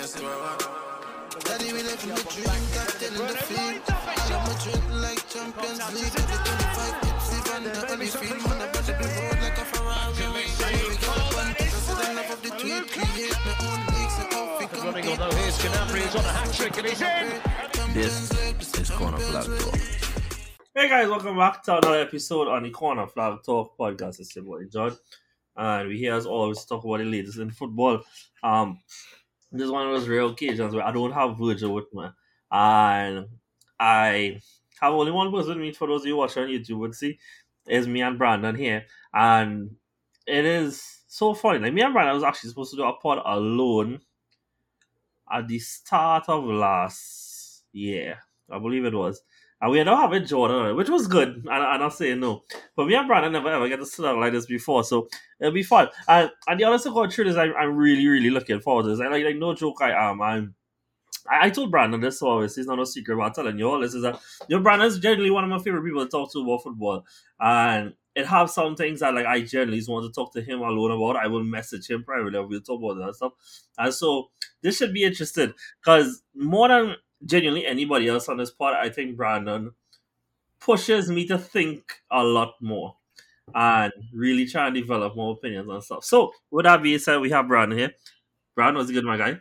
Daddy, we live in the dream, captain in the field. I am a drink like Champions League. Every 25 hits, even the only field. Man, I better be road like a Ferrari. We got a bun, president of the tweet. Create my own leagues, and how we come Running on here's Gnabry, he's on a hat trick and he's in. This is Corner Flag Talk. Hey guys, welcome back to another episode on the Corner Flag Talk podcast. It's your boy John, and we here as always to talk about the latest in football. Um, this is one of those rare occasions where I don't have Virgil with me, and I have only one person with me. For those of you watching on YouTube, would see is me and Brandon here, and it is so funny. Like me and Brandon was actually supposed to do a pod alone at the start of last year, I believe it was. And we had not having Jordan which was good. And I'm not saying no. But me and Brandon never ever get to sit down like this before, so it'll be fun. And, and the honest God truth is I, I'm really, really looking forward to this. I like, like no joke I am. Um, I'm I, I told Brandon this so obviously it's not a secret, but I'm telling you all this is that you know Brandon's generally one of my favorite people to talk to about football. And it have some things that like I generally just want to talk to him alone about. I will message him privately we'll talk about that stuff. And so this should be interesting because more than genuinely anybody else on this pod, I think Brandon pushes me to think a lot more and really try and develop more opinions and stuff. So with that being said, we have Brandon here. Brandon was a good my guy.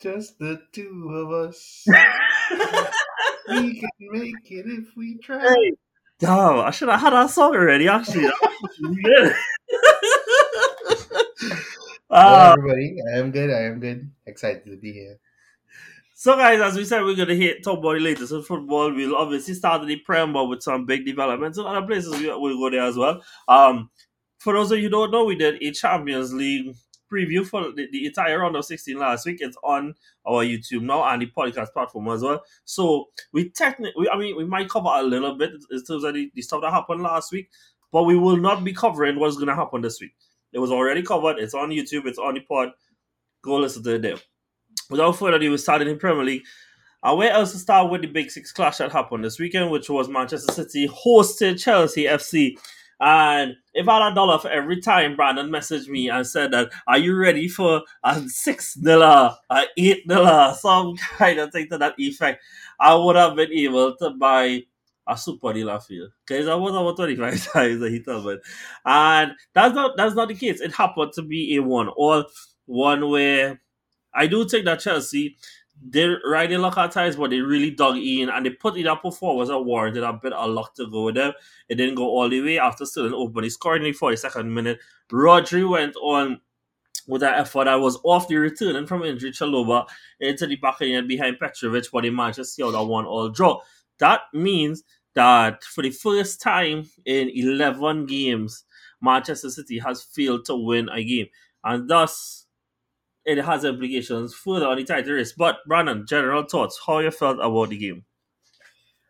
Just the two of us. we can make it if we try. Hey. Oh, I should have had that song already, actually. That was good. Hello, uh, everybody. I am good. I am good. Excited to be here. So, guys, as we said, we're going to hit top boy latest in football. We'll obviously start the Prem, but with some big developments in other places. We, we'll go there as well. Um, for those of you who don't know, we did a Champions League preview for the, the entire round of 16 last week. It's on our YouTube now and the podcast platform as well. So, we technically, I mean, we might cover a little bit in terms of the, the stuff that happened last week, but we will not be covering what's going to happen this week. It was already covered. It's on YouTube. It's on the pod. Go listen to it there without further ado, we started in Premier League. And where else to start with the Big Six clash that happened this weekend, which was Manchester City hosted Chelsea FC. And if I had a dollar for every time Brandon messaged me and said that, are you ready for a six dollar, a eight dollar, some kind of thing to that effect, I would have been able to buy a super deal feel. Because I was about 25 times he told me. And that's not that's not the case. It happened to be a one all one where I do think that Chelsea did right in luck at times, but they really dug in and they put it up before was a warranted a bit of luck to go with them. It didn't go all the way after still an open. He scored in the 42nd minute. Rodri went on with that effort that was off the returning from injury Chalobah into the back end behind Petrovic, but they managed to see out a one all draw. That means that for the first time in 11 games, Manchester City has failed to win a game. And thus, it has implications further on the title race. But Brandon, general thoughts, how you felt about the game?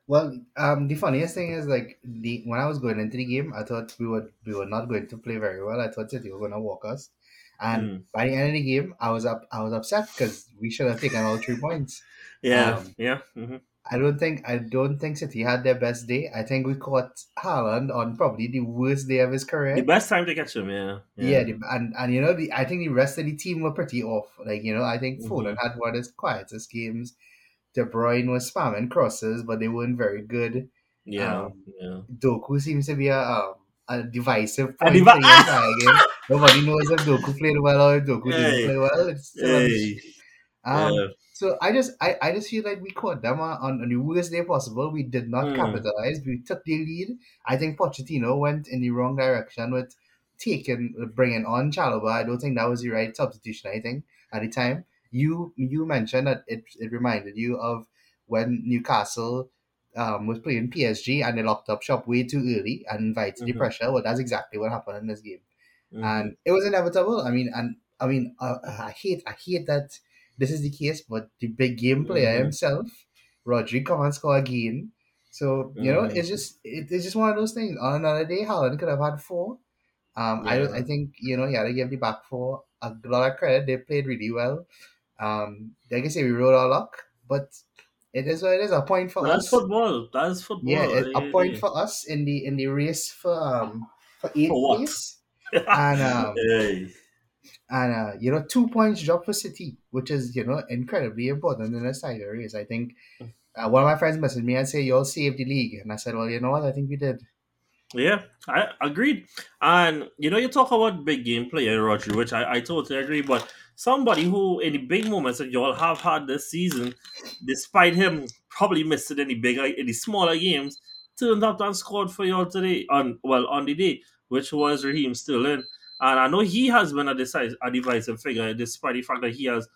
Well, um, the funniest thing is like the when I was going into the game, I thought we were we were not going to play very well. I thought that City were going to walk us, and Mm. by the end of the game, I was up. I was upset because we should have taken all three points. Yeah, Um, yeah. hmm I don't think I don't think City had their best day. I think we caught Haaland on probably the worst day of his career. The best time to catch him, yeah. Yeah, the, and and you know the I think the rest of the team were pretty off. Like you know, I think Mhm. Foden had one of his quietest games. De Bruyne was spamming crosses, but they weren't very good. yeah, um, yeah. Doku seems to be a um, a divisive A point divi- the game. Nobody knows if Doku played well or if Doku Hey. didn't play well. It's still a Hey, um, yeah. So I just I, I just feel like we caught them on, on, the worst day possible. We did not Hmm. capitalize. We took the lead. I think Pochettino went in the wrong direction with taking bringing on Chalobah. I don't think that was the right substitution. I think at the time you you mentioned that it, it reminded you of when Newcastle um, was playing PSG and they locked up shop way too early and invited the Mhm. pressure. Well, that's exactly what happened in this game Mhm. and it was inevitable. I mean, and I mean, uh, I hate, I hate that this is the case, but the big game player Mhm. himself, Rodri, come and score again. So you know, Mhm. it's just, it, it's just one of those things. On another day, Haaland could have had four. Um, I don't, I think you know, you got to give the back four a lot of credit. They played really well. Um, like I say, we rode our luck, but it is what it is. A point for That's us. That's football. That's football. Yeah, it- a point yeah. for us in the in the race for um for eighth For what? place. And um, Hey. And uh, you know, two points drop for City, which is you know incredibly important in a title race. I think uh, one of my friends messaged me and say, "You all saved the league," and I said, "Well, you know what? I think we did." Yeah, I agreed. And you know, you talk about big game player Rodri, which I, I totally agree. But somebody who, in the big moments that you all have had this season, despite him probably missing any bigger, any smaller games, turned up and scored for you all today on well on the day, which was Raheem Sterling. And I know he has been a decisive, a divisive figure, despite the fact that he has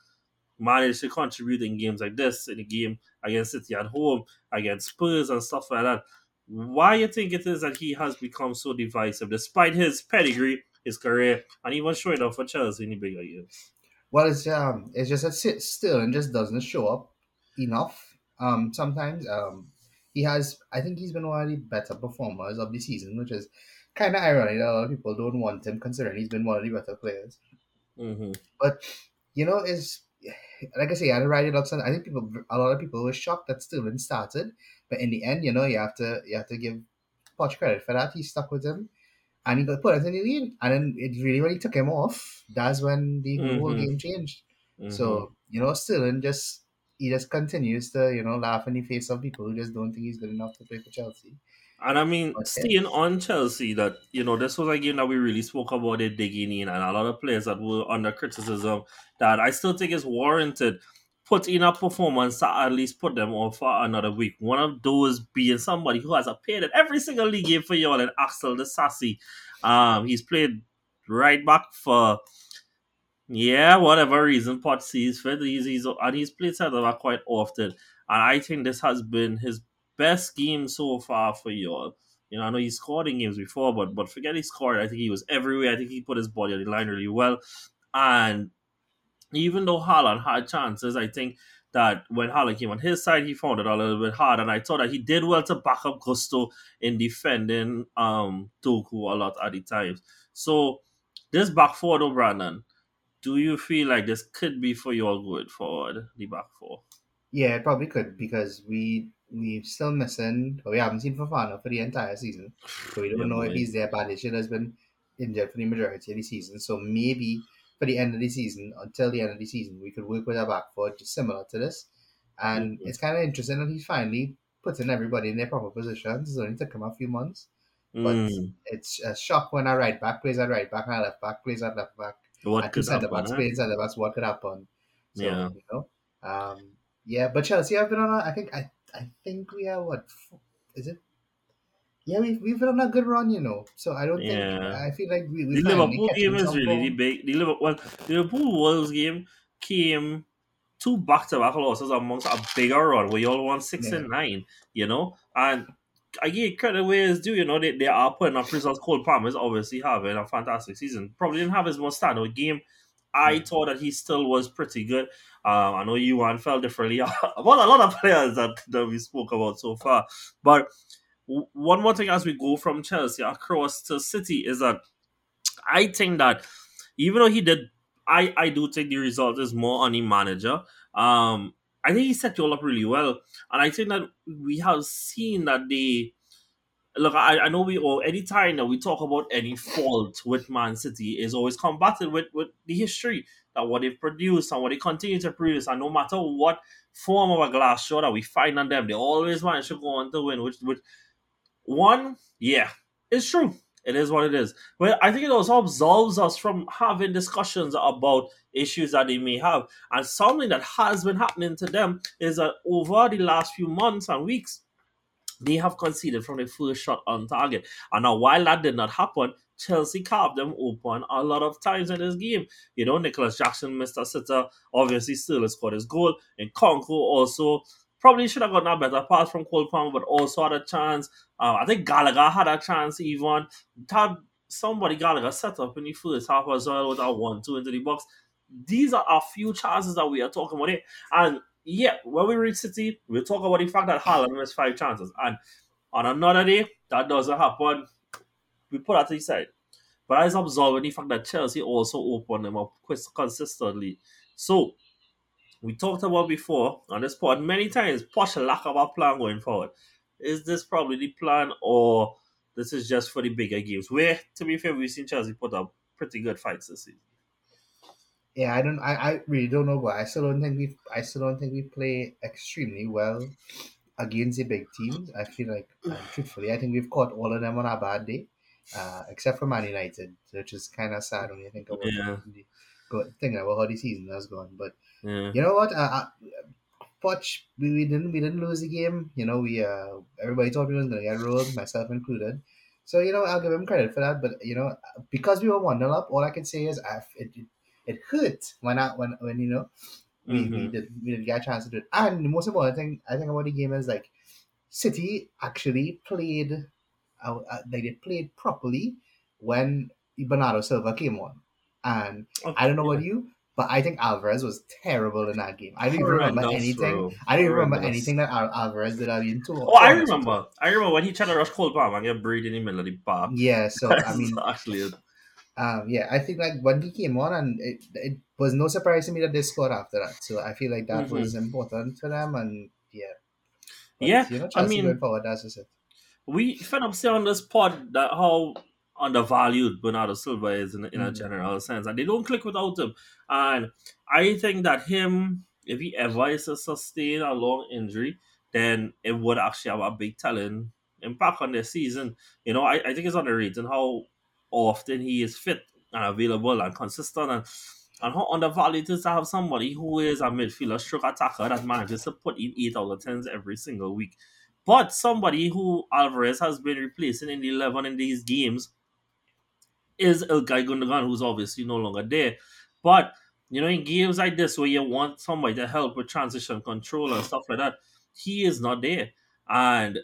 managed to contribute in games like this, in the game against City at home, against Spurs and stuff like that. Why you think it is that he has become so divisive, despite his pedigree, his career, and even showing up for Chelsea in the bigger years? Well, it's um, it's just that sit still and just doesn't show up enough. Um, sometimes um, he has. I think he's been one of the better performers of the season, which is kind of ironic that a lot of people don't want him, considering he's been one of the better players. Mm-hmm. But you know, is like I say, I write it up. I think people, a lot of people were shocked that Sterling started, but in the end, you know, you have to you have to give Poch credit for that. He stuck with him, and he got put in the lead. And then it really, when he took him off, that's when the whole Mhm. game changed. Mm-hmm. So you know, Sterling just he just continues to you know laugh in the face of people who just don't think he's good enough to play for Chelsea. And I mean, Okay. staying on Chelsea, that you know, this was a game that we really spoke about it digging in, and a lot of players that were under criticism that I still think is warranted. Put in a performance that at least put them on for another week. One of those being somebody who has appeared in every single league game for y'all, and Axel Disasi. Um, he's played right back for yeah, whatever reason Pot sees fit. He's, he's and he's played centre back quite often, and I think this has been his best game so far for y'all. You know, I know he scored in games before, but but forget he scored. I think he was everywhere. I think he put his body on the line really well. And even though Haaland had chances, I think that when Haaland came on his side, he found it a little bit hard. And I thought that he did well to back up Gusto in defending um Doku a lot at the times. So this back four though, Brandon, do you feel like this could be for your good forward, the back four? Yeah, it probably could because we we still missing. But we haven't seen Fofana for the entire season, so we don't Yeah, know if he's there. Badish has been injured for the majority of the season, so maybe for the end of the season, until the end of the season, we could work with a back four just similar to this. And Mhm. it's kind of interesting that he's finally putting everybody in their proper positions. It's only took him a few months, but Mm, it's a shock when a right back plays at right back and a left back plays at left back what and could centre happen? backs playing centre backs. What could happen? So, Yeah. you know, um, yeah. But Chelsea have been on. A, I think I I think we are what is it? Yeah, we've we've on a good run, you know. So I don't think I feel like we we the Liverpool game is really the big. The Liverpool, well, the Liverpool Wolves game came two back-to-back losses amongst a bigger run where you all won six Yeah. and nine. You know, and I give credit where it's due. You know, they, they are putting up results. Cole Palmer is obviously having a fantastic season. Probably didn't have his most standout game. I thought that he still was pretty good. Um, I know you and felt differently about a lot of players that, that we spoke about so far. But one more thing as we go from Chelsea across to City is that I think that even though he did, I, I do think the result is more on the manager. Um, I think he set you all up really well, and I think that we have seen that they look. I, I know we all anytime that we talk about any fault with Man City is always combated with with the history that what they've produced and what they continue to produce, and no matter what form of a glass show that we find on them, they always manage to go on to win. Which which one, yeah, it's true. It is what it is. But I think it also absolves us from having discussions about issues that they may have. And something that has been happening to them is that over the last few months and weeks, they have conceded from the first shot on target. And now, while that did not happen, Chelsea carved them open a lot of times in this game. You know, Nicolas Jackson Mr. sitter. Obviously, still scored his goal. And Nkunku also probably should have gotten a better pass from Cole Palmer, but also had a chance. Um, I think Gallagher had a chance even. Had somebody Gallagher set up in the first half as well with a 1 2 into the box. These are a few chances that we are talking about here. And yeah, when we reach City, we'll talk about the fact that Haaland missed five chances. And on another day, that doesn't happen. We put that to the side. But I was the fact that Chelsea also opened them up consistently. So, we talked about before on this pod many times, Poch lack of a plan going forward. Is this probably the plan or this is just for the bigger games? Where, to be fair, we've seen Chelsea put up pretty good fights this season. Yeah, I don't. I, I really don't know but I still don't think we. I still don't think we play extremely well against the big teams. I feel like, uh, truthfully, I think we've caught all of them on a bad day, uh, except for Man United, which is kind of sad when you think about Yeah. the, go, thinking about how the season has gone. But Yeah. you know what? Uh, uh, Poch, we, we didn't we didn't lose the game. You know, we uh everybody thought we was gonna get rolled, myself included. So you know, I'll give him credit for that. But you know, because we were one 0 up, all I can say is I, it, it it hurt when I when when you know we, we Mhm. did we didn't get a chance to do it. And the most important thing I think about the game is like City actually played, uh, uh, like they played properly when Bernardo Silva came on, and I don't know about you, but I think Alvarez was terrible in that game. I don't even remember anything. I don't even remember anything that Al- Alvarez did in two. Oh, I remember. I remember when he tried to rush Cole Palmer and get buried in the middle of the park. Yeah, so I mean, actually. Um, yeah, I think like when he came on, and it, it was no surprise to me that they scored after that. So I feel like that Mhm. was important for them, and yeah, Yeah, you know, I mean- going forward, that's just it. we fed up say on this pod that how undervalued Bernardo Silva is in, in a Mhm. general sense, and they don't click without him. And I think that him, if he ever is to sustain a long injury, then it would actually have a big talent impact on their season. You know, I, I think it's underrated how often he is fit and available and consistent and and how undervalued to have somebody who is a midfielder stroke attacker that manages to put in eight out of tens every single week. But somebody who Alvarez has been replacing in the 11 in these games is Ilkay Gundogan, who's obviously no longer there. But, you know, in games like this where you want somebody to help with transition control and stuff like that, he is not there. And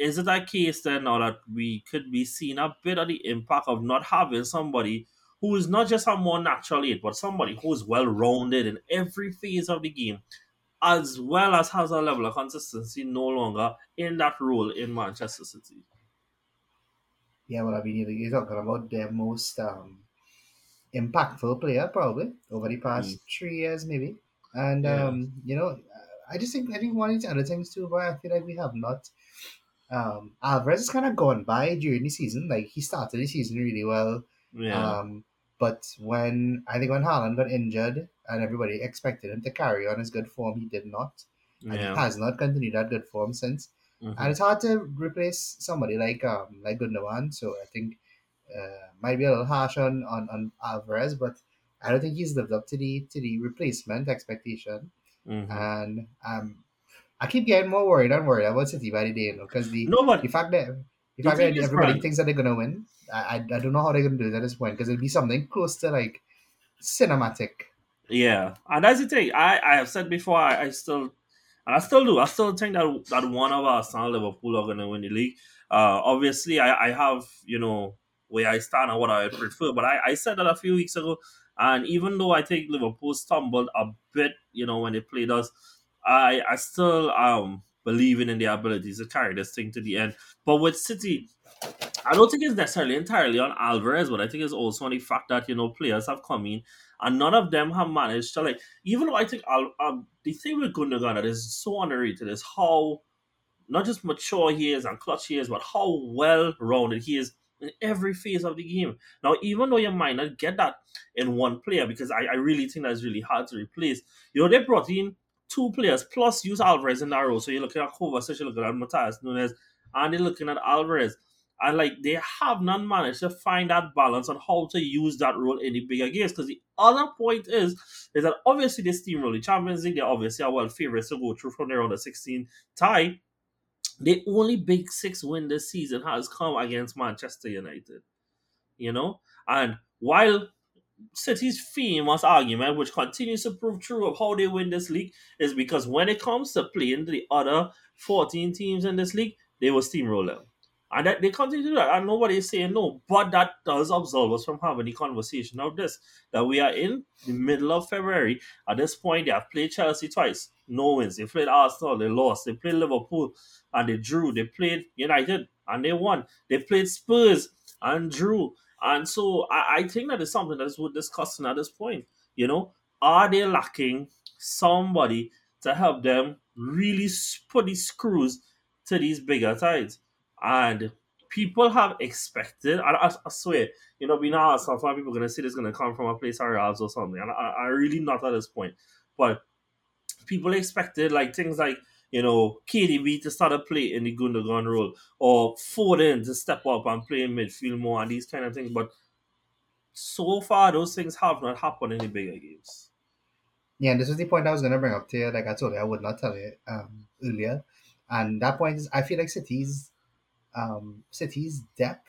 is it a case then now that we could be seeing a bit of the impact of not having somebody who is not just a more natural eight, but somebody who is well rounded in every phase of the game, as well as has a level of consistency no longer in that role in Manchester City. Yeah, well, I mean, you're- talking about their most um, impactful player probably over the past three years, maybe. And Yeah. um, you know, I just think I think one of the other things too, where I feel like we have not. Um, Alvarez has kind of gone by during the season. Like he started the season really well, Yeah. um, but when I think when Haaland got injured and everybody expected him to carry on his good form, he did not, and yeah. he has not continued that good form since Mhm. and it's hard to replace somebody like um like Gundogan. So I think uh, might be a little harsh on, on on Alvarez, but I don't think he's lived up to the to the replacement expectation. Mhm. And um, I keep getting more worried and worried about City by the day, you know, because the No, the fact that the fact that everybody Brian- thinks that they're gonna win, I, I I don't know how they're gonna do it at this point because it'll be something close to like cinematic. Yeah, and that's the thing. I, I have said before. I, I still, and I still do. I still think that that one of Arsenal, and Liverpool are going to win the league. Uh, obviously, I, I have you know where I stand and what I prefer. But I, I said that a few weeks ago, and even though I think Liverpool stumbled a bit, you know, when they played us, I I still um believing in their abilities to carry this thing to the end. But with City, I don't think it's necessarily entirely on Alvarez, but I think it's also on the fact that you know players have come in and none of them have managed to like. Even though I think Al, um, the thing with Gundogan that is so underrated is how not just mature he is and clutch he is, but how well rounded he is in every phase of the game. Now, even though you might not get that in one player, because I, I really think that's really hard to replace. You know, they brought in two players plus use Alvarez in that role. So you're looking at Kovacic, you're looking at Matheus Nunes, and they're looking at Alvarez. And like they have not managed to find that balance on how to use that role in the bigger games. Because the other point is, is that obviously this team really Champions League, they obviously are well favorites to go through from their round of 16 tie. The only big six win this season has come against Manchester United. You know? And while City's famous argument, which continues to prove true of how they win this league, is because when it comes to playing the other 14 teams in this league, they will steamroll them. And that they continue to do that. And nobody is saying no. But that does absolve us from having the conversation of this. That we are in the middle of February. At this point, they have played Chelsea twice. No wins. They played Arsenal, they lost. They played Liverpool and they drew. They played United and they won. They played Spurs and drew. And so I, I think that is something that is worth discussing at this point. You know, are they lacking somebody to help them really put these screws to these bigger sides? And people have expected, and I, I swear, you know, being Arsenal fan, people are going to say this is going to come from a place aroused or something. And I, I really not at this point. But people expected like things like, you know, KDB to start a play in the Gundogan role or Foden to step up and play in midfield more and these kind of things. But so far, those things have not happened in the bigger games. Yeah, and this is the point I was going to bring up to you. Like I told you, I would not tell you um, earlier. And that point is, I feel like City's um, City's depth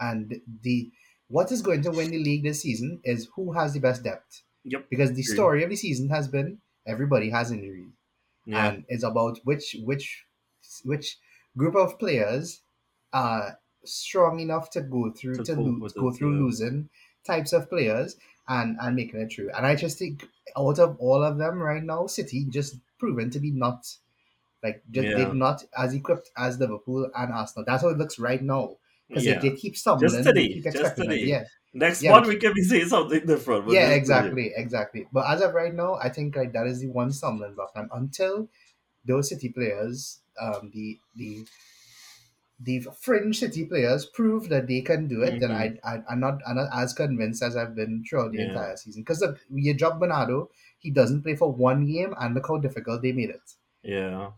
and the what is going to win the league this season is who has the best depth. Yep. Because the story of the season has been everybody has injury, Yeah. and it's about which which which group of players are strong enough to go through To to, lo- go it, through yeah. losing types of players and and making it through. And I just think out of all of them right now, City just proven to be not like just Yeah. they're not as equipped as Liverpool and Arsenal. That's how it looks right now. Because yeah. if they keep stumbling, Just they today, keep just expecting it. today. Yeah, Next Yeah, one we can be saying something different. yeah, exactly, exactly. But as of right now, I think like that is the one stumbling block. And until those City players, um, the the the fringe City players prove that they can do it, then I, I I'm not I'm not as convinced as I've been throughout the Mm-hmm. Yeah. entire season. Because look, you drop Bernardo, he doesn't play for one game, and look how difficult they made it. Yeah.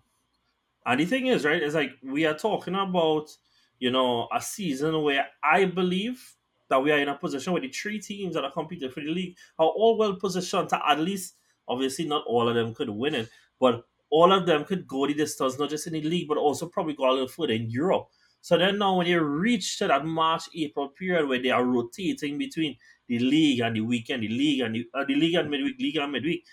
And the thing is, right, is like we are talking about, you know, a season where I believe that we are in a position where the three teams that are competing for the league are all well positioned to at least, obviously, not all of them could win it, but all of them could go the distance, not just in the league, but also probably go a little further in Europe. So then now, when you reach to that March April period where they are rotating between the league and the weekend, the league and the, uh, the league and midweek, league and midweek,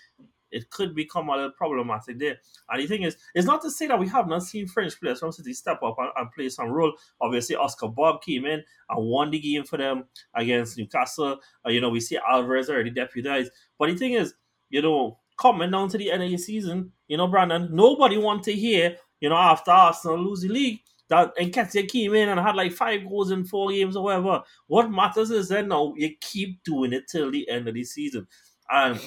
it could become a little problematic there. And the thing is, it's not to say that we have not seen French players from City step up and, and play some role. Obviously, Oscar Bobb came in and won the game for them against Newcastle. Uh, you know, we see Alvarez already deputized. But the thing is, you know, coming down to the end of the season, you know, Brandon, nobody want to hear, you know, after Arsenal lose the league, that Nketiah came in and had like five goals in four games or whatever. What matters is that now you keep doing it till the end of the season. And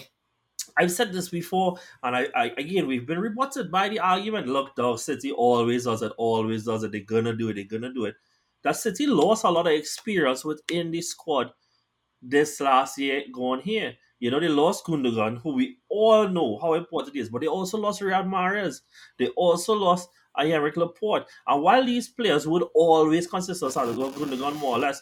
I've said this before, and I, I again we've been rebutted by the argument. Look, dog, City always does it, always does it. They're gonna do it, they're gonna do it. That City lost a lot of experience within the squad this last year going here. You know, they lost Gundogan, who we all know how important he is, but they also lost Riyad Mahrez. They also lost Aymeric Laporte. And while these players would always consist of Gundogan more or less,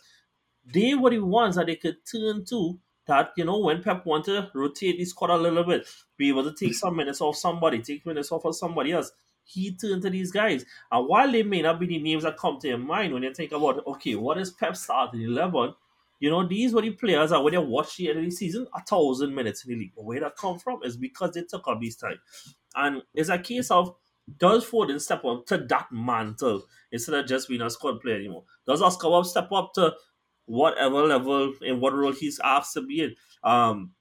they were the ones that they could turn to that, you know, when Pep wanted to rotate his squad a little bit, be able to take some minutes off somebody, take minutes off of somebody else, he turned to these guys. And while they may not be the names that come to your mind when you think about, okay, what is Pep starting 11? You know, these were the players that when you watch the end of the season, a thousand minutes in the league. But where that come from is because they took up this time. And it's a case of does Foden step up to that mantle instead of just being a squad player anymore? Does Oscar Bobb step up to whatever level in what role he's asked to be in? Um,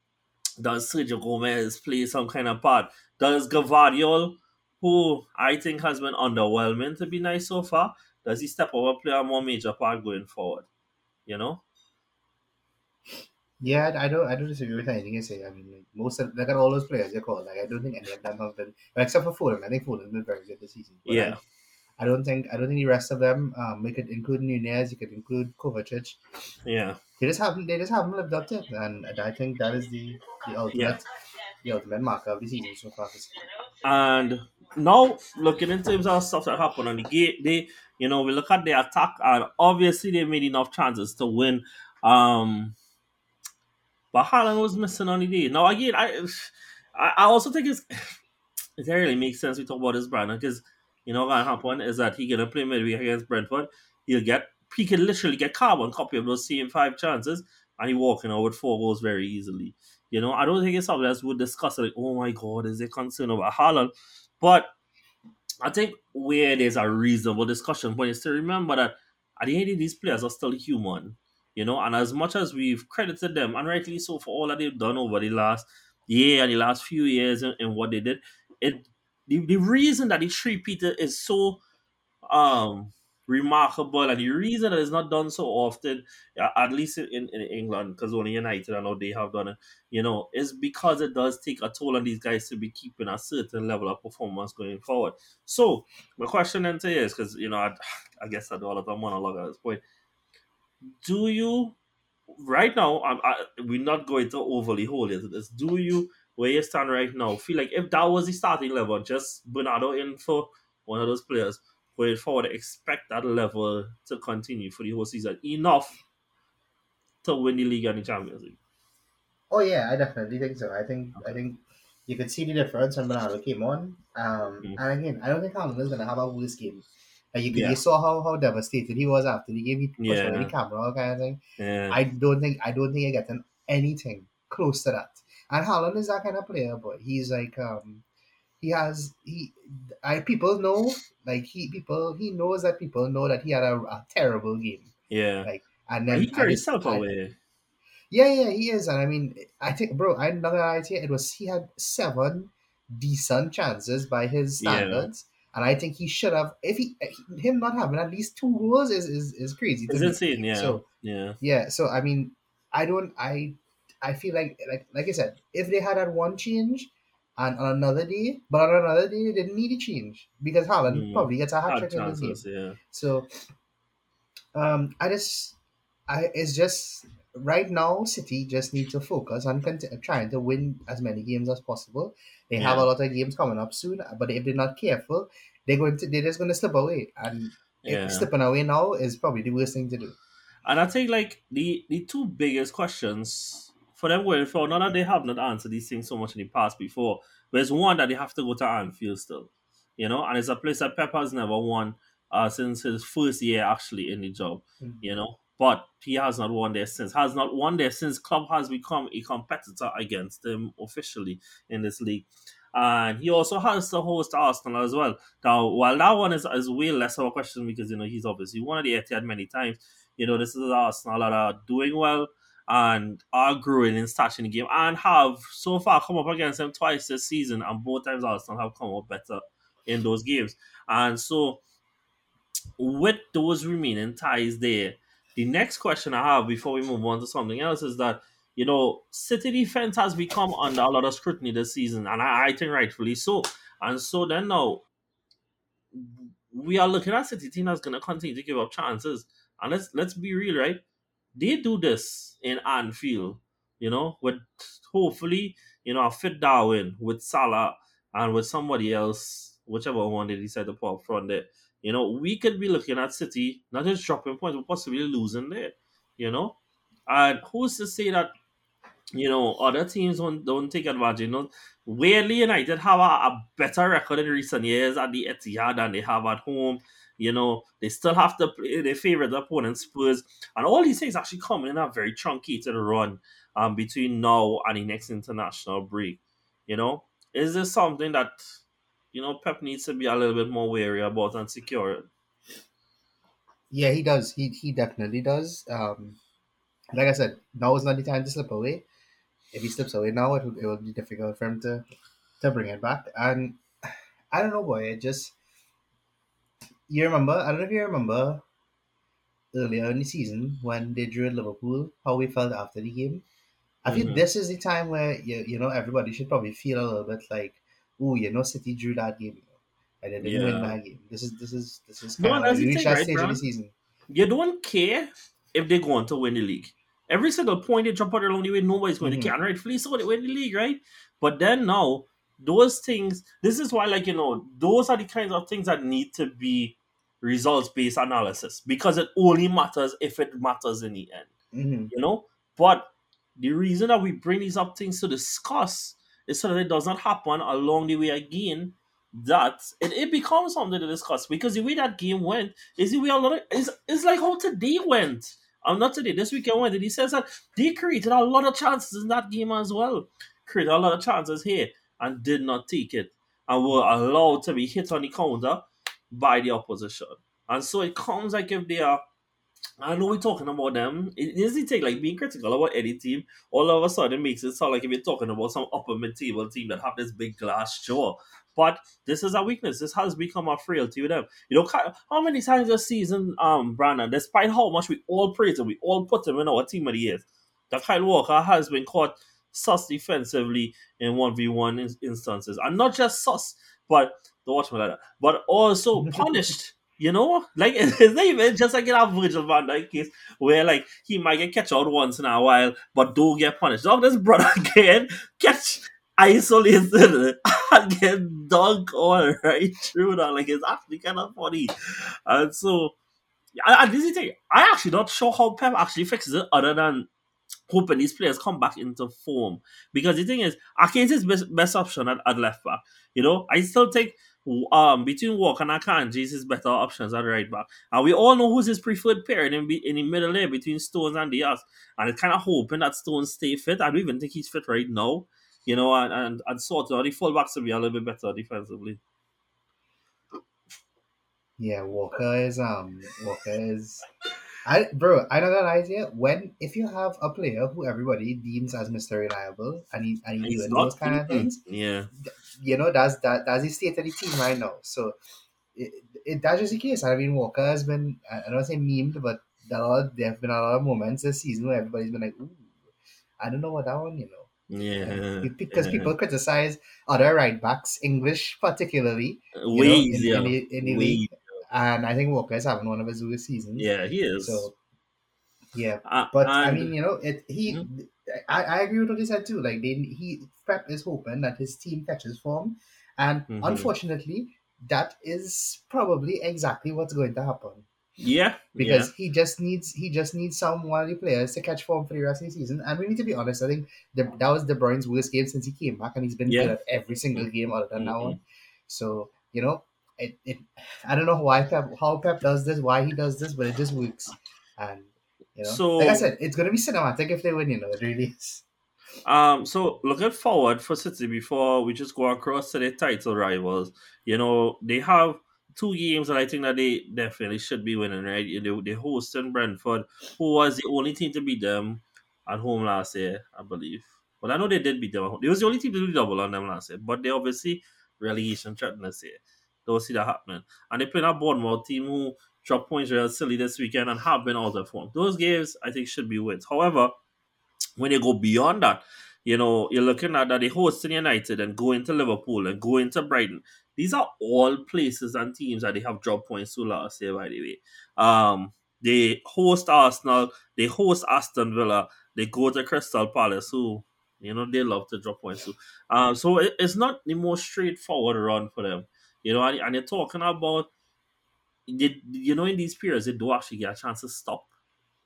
does Sergio Gomez play some kind of part? Does Gvardiol, who I think has been underwhelming to be nice so far, does he step and play a more major part going forward? You know? Yeah, I don't I don't disagree with anything you say. I mean, like most of look at all those players you call. Like I don't think any of them have been, except for Foden. I think Foden's been very good this season. But Yeah. I, I don't think I don't think the rest of them. Um, we could include Nunes. You could include Kovacic. Yeah. They just haven't. They just haven't lived up to it, and I think that is the the ultimate the ultimate marker of the season so far. And now looking in terms of stuff that happened on the gate, they you know we look at the attack and obviously they made enough chances to win. Um but Haaland was missing on the day. Now again, I I I also think it's it really makes sense we talk about this Brandon because you know what gonna happen is that he gonna play midweek against Brentford. He'll get he can literally get carbon copy of those same five chances and he walking out with four goals very easily. You know, I don't think it's something that would discuss like, oh my god, is there concern over Haaland? But I think where there's a reasonable discussion point is to remember that at the end of these players are still human. You know, and as much as we've credited them, and rightly so, for all that they've done over the last year and the last few years and, and what they did, it the, the reason that the three Peter is so um remarkable, and the reason that it's not done so often, at least in, in England, because only United I know they have done it, you know, is because it does take a toll on these guys to be keeping a certain level of performance going forward. So, my question then to you is because you know, I, I guess I do a lot of monologue at this point. Do you right now? I, I, we're not going to overly hold it. Do you? Where you stand right now, feel like if that was the starting level, just Bernardo in for one of those players, going forward, expect that level to continue for the whole season. Enough to win the league and the Champions League. Oh yeah, I definitely think so. I think I think you could see the difference when Bernardo came on. Um, Mm. and again, I don't think Haaland is gonna have a worse game. Like you, could, Yeah. you saw how, how devastated he was after the game. He pushed Yeah. the camera, all kind of thing. Yeah, I don't think I don't think you're getting anything close to that. And Haaland is that kind of player, but he's like um he has he I people know like he people he knows that people know that he had a, a terrible game. yeah. Like and then he I carries just- himself away. yeah, yeah, he is, and I mean, I think, bro, I'm not gonna lie to you. It was he had seven decent chances by his Yeah. standards, and I think he should have. If he him not having at least two goals is is, is crazy. It's insane. Yeah, So yeah, yeah, so I mean, I don't, I, I feel like like like I said, if they had had one change. And on another day, but on another day, they didn't need a change because Haaland Mm. probably gets a hat trick in this game. Yeah, So, um, I just, I it's just right now, City just need to focus on conti- trying to win as many games as possible. They have a lot of games coming up soon, but if they're not careful, they're going to they're just going to slip away, and yeah. slipping away now is probably the worst thing to do. And I think like the the two biggest questions for them going forward, not that they have not answered these things so much in the past before, but it's one that they have to go to Anfield still. You know, and it's a place that Pep has never won uh, since his first year actually in the job. Mhm. You know. But he has not won there since. Has not won there since club has become a competitor against them officially in this league. And he also has to host Arsenal as well. Now, while that one is, is way less of a question because you know he's obviously won at the Etihad many times. You know, this is Arsenal that are doing well and are growing in stature in the game and have so far come up against them twice this season, and both times Arsenal have come up better in those games. And so, with those remaining ties there, the next question I have before we move on to something else is that you know City defense has become under a lot of scrutiny this season, and I, I think rightfully so. And so then now we are looking at City team that's going to continue to give up chances. And let's let's be real, right? They do this in Anfield, you know, with hopefully you know a fit Darwin with Salah and with somebody else, whichever one they decide to put up front there. You know, we could be looking at City not just dropping points, but possibly losing there. You know, and who's to say that you know other teams don't don't take advantage? You know, weirdly, United have a, a better record in recent years at the Etihad than they have at home. You know, they still have to play their favorite opponent, Spurs, and all these things actually come in a very truncated run um, between now and the next international break. You know, is this something that you know Pep needs to be a little bit more wary about and secure? Yeah, he does. He he definitely does. Um, like I said, now is not the time to slip away. If he slips away now, it will, it will be difficult for him to to bring it back. And I don't know, boy. It just you remember. I don't know if you remember earlier in the season when they drew at Liverpool, how we felt after the game. I feel Mhm. this is the time where you you know everybody should probably feel a little bit like, oh, you know, City drew that game, and they didn't win that game. This is this is this is kind that's of the we reached thing, that right, stage of the season. You don't care if they're going to win the league. Every single point they drop out along the way, nobody's going Mhm. to care. And rightfully so, they win the league, right? But then now, those things, this is why, like, you know, those are the kinds of things that need to be results based analysis because it only matters if it matters in the end hmm you know. But the reason that we bring these up things to discuss is so that it does not happen along the way again. That it, it becomes something to discuss because the way that game went is the way a lot of is is like how today went. I'm not today. This weekend went. And he says that they created a lot of chances in that game as well. Created a lot of chances here and did not take it and were allowed to be hit on the counter by the opposition. And so it comes like if they are I know we're talking about them. It is the thing, like being critical about any team, all of a sudden makes it sound like if you're talking about some upper mid table team that have this big glass jaw. But this is a weakness. This has become a frailty with them. You know, how many times this season, um, Brandon, despite how much we all praise him, we all put him in our team of the year, that Kyle Walker has been caught sus defensively in 1v1 instances. And not just sus, but the watchman like that, but also punished. You know, like it's not even just like in a Virgil van Dijk case where like he might get catch out once in a while, but don't get punished. Dog, this brother again catch isolated and get dunk right through that. Like it's actually kind of funny. And so and this is the thing, I actually not sure how Pep actually fixes it other than hoping these players come back into form. Because the thing is, is his best, best option at, at left back. You know, I still think um between Walker and Akanji is better options at right back. And we all know who's his preferred pair in, in the middle there between Stones and Dias. And it's kind of hoping that Stones stay fit. I don't even think he's fit right now. You know, and, and, and sort of the fullbacks will be a little bit better defensively. Yeah, Walker is um Walker is I bro, I know that idea. When if you have a player who everybody deems as Mr. Reliable and he and he doing those kind of things, yeah, you know that's that that's the state of the team right now. So it, it that's just the case. I mean, Walker has been I don't say memed, but there are there have been a lot of moments this season where everybody's been like, "Ooh, I don't know what that one," you know. Yeah, because yeah. people criticize other right backs, English particularly, ways, know, in, yeah, in, in, in ways and I think Walker is having one of his worst seasons. Yeah, he is. So, yeah, uh, but and, I mean, you know, it he. Mm-hmm. I, I agree with what he said too. Like they, he prep is hoping that his team catches form, and mm-hmm. unfortunately, that is probably exactly what's going to happen. Yeah, because yeah. he just needs he just needs some the players to catch form for the rest of the season. And we need to be honest. I think the, that was De Bruyne's worst game since he came back, and he's been yeah. good at every single game other than mm-hmm. that one. So you know, it, it I don't know why Pep how Pep does this, why he does this, but it just works. And you know, so like I said, it's gonna be cinematic if they win. You know, it really is. Um, so looking forward for City before we just go across to the title rivals, you know, they have two games that I think that they definitely should be winning, right? They, they host in Brentford, who was the only team to beat them at home last year, I believe. But I know they did beat them. It was the only team to do double on them last year, but they obviously relegation threatened this year. Don't see that happening. And they play a Bournemouth team who dropped points real silly this weekend and have been out of form. Those games, I think, should be wins. However, when you go beyond that, you know, you're looking at that they host United and go into Liverpool and go into Brighton. These are all places and teams that they have dropped points to last year, by the way. Um, they host Arsenal, they host Aston Villa, they go to Crystal Palace, who, you know, they love to drop points to. Um, so it, it's not the most straightforward run for them. You know, and, and you're talking about, you, you know, in these periods, they do actually get a chance to stop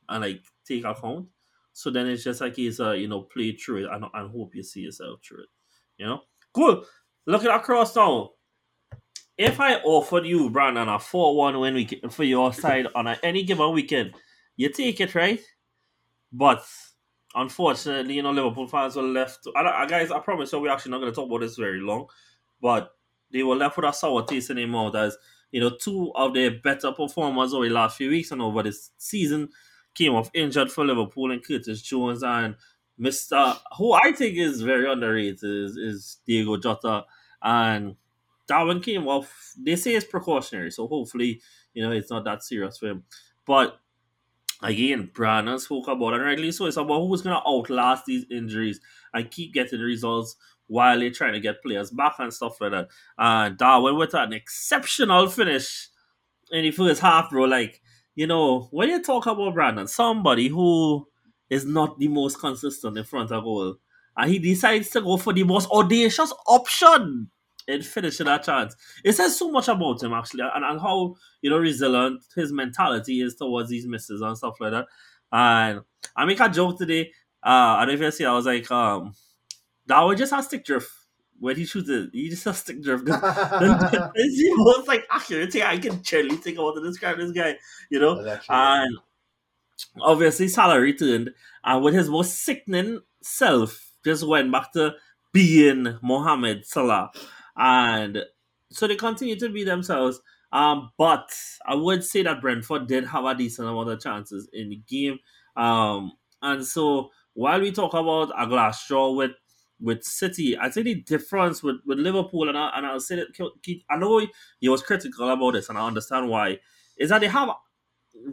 and like take account. So then it's just like it's a you know play through it and, and hope you see yourself through it. You know, cool. Looking across now. If I offered you, Brandon, a four-one win week for your side on a, any given weekend, you take it, right? But unfortunately, you know, Liverpool fans were left. I, guys, I promise you, we're actually not going to talk about this very long. But they were left with a sour taste in their mouth as you know two of their better performers over the last few weeks and over this season came off injured for Liverpool and Curtis Jones and Mister who I think is very underrated is, is Diogo Jota and one came off. They say it's precautionary, so hopefully you know it's not that serious for him. But again, Brandon spoke about it and rightly so. It's about who's gonna outlast these injuries and keep getting results while they're trying to get players back and stuff like that. And Darwin with an exceptional finish in the first half, bro. Like, you know, when you talk about Brandon, somebody who is not the most consistent in front of goal, and he decides to go for the most audacious option in finishing that chance. It says so much about him actually, and, and how you know resilient his mentality is towards these misses and stuff like that. And I make a joke today. Uh, I don't you see, I was like, um, now it just has stick drift. When he shoots it, he just has stick drift. then, he was like, actually, I can generally think about to describe this guy, you know? And obviously, Salah returned, and with his most sickening self, just went back to being Mohamed Salah. And so they continue to be themselves. Um, but I would say that Brentford did have a decent amount of chances in the game. Um, and so while we talk about a glass straw with with City, I think the difference with, with Liverpool, and, I, and I'll say that I know he was critical about this, and I understand why, is that they have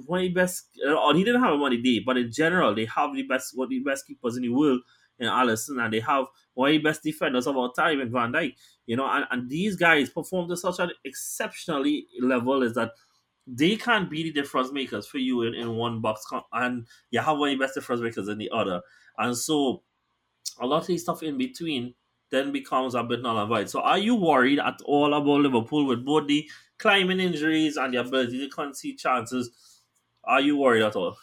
one of the best, or he didn't have a money day, but in general, they have the best, one of the best keepers in the world in Alisson, and they have one of the best defenders of all time in Van Dijk. You know, and, and these guys perform to such an exceptionally level is that they can't be the difference makers for you in, in one box, and you have one of the best difference makers in the other. And so a lot of the stuff in between then becomes a bit null and void. So are you worried at all about Liverpool with both the climbing injuries and the ability to concede chances? Are you worried at all?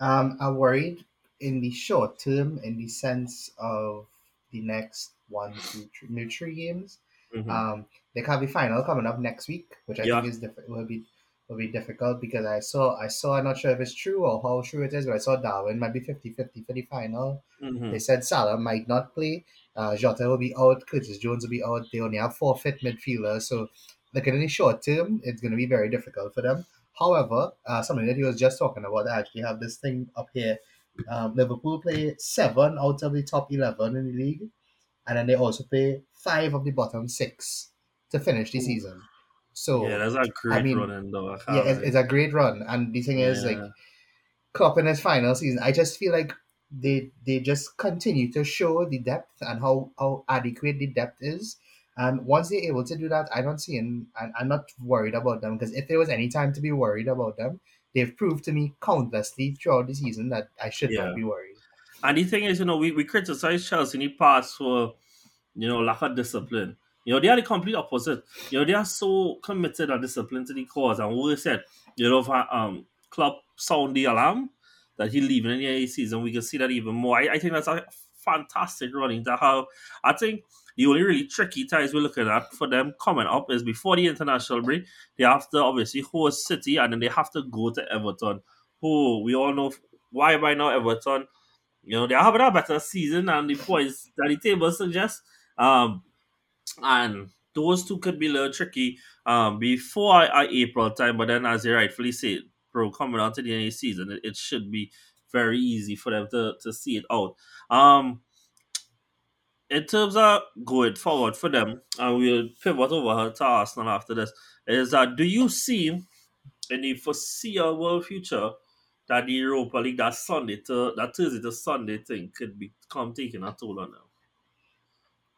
Um, I'm worried in the short term in the sense of the next one, two, three, three games. Mm-hmm. Um, they have the final coming up next week, which I yeah. think is diff- will be will be difficult because I saw I saw I'm not sure if it's true or how true it is, but I saw Darwin might be 50-50 for the final. Mm-hmm. They said Salah might not play. Uh, Jota will be out. Curtis Jones will be out. They only have four fit midfielders, so looking in the short term, it's going to be very difficult for them. However, uh, something that he was just talking about, I actually have this thing up here. Um, Liverpool play seven out of the top eleven in the league, and then they also play five of the bottom six to finish the Ooh. season. So yeah, that's a great I mean, run, though. Yeah, it's, it's, a great run, and the thing is, yeah. like, Klopp in his final season, I just feel like they they just continue to show the depth and how how adequate the depth is. And once they're able to do that, I don't see, and I'm not worried about them because if there was any time to be worried about them, they've proved to me countlessly throughout the season that I should yeah. not be worried. And the thing is, you know, we, we criticize Chelsea in the past for, you know, lack of discipline. You know, they are the complete opposite. You know, they are so committed and disciplined to the cause. And we said, you know, um, club sound the alarm that he leaving in the season, we can see that even more. I, I think that's a fantastic running to have. I think the only really tricky ties we're looking at for them coming up is before the international break. They have to obviously host City and then they have to go to Everton, who we all know why by now Everton. You know, they're having a better season and the points that the table suggests. Um, and those two could be a little tricky um, before April time. But then, as you rightfully said, bro, coming out to the end of the season, it, it, should be very easy for them to, to see it out. Um, in terms of going forward for them, and we'll pivot over her to Arsenal after this, is that do you see in the foreseeable future that the Europa League that Sunday to that Thursday to Sunday thing could become taking a toll on them?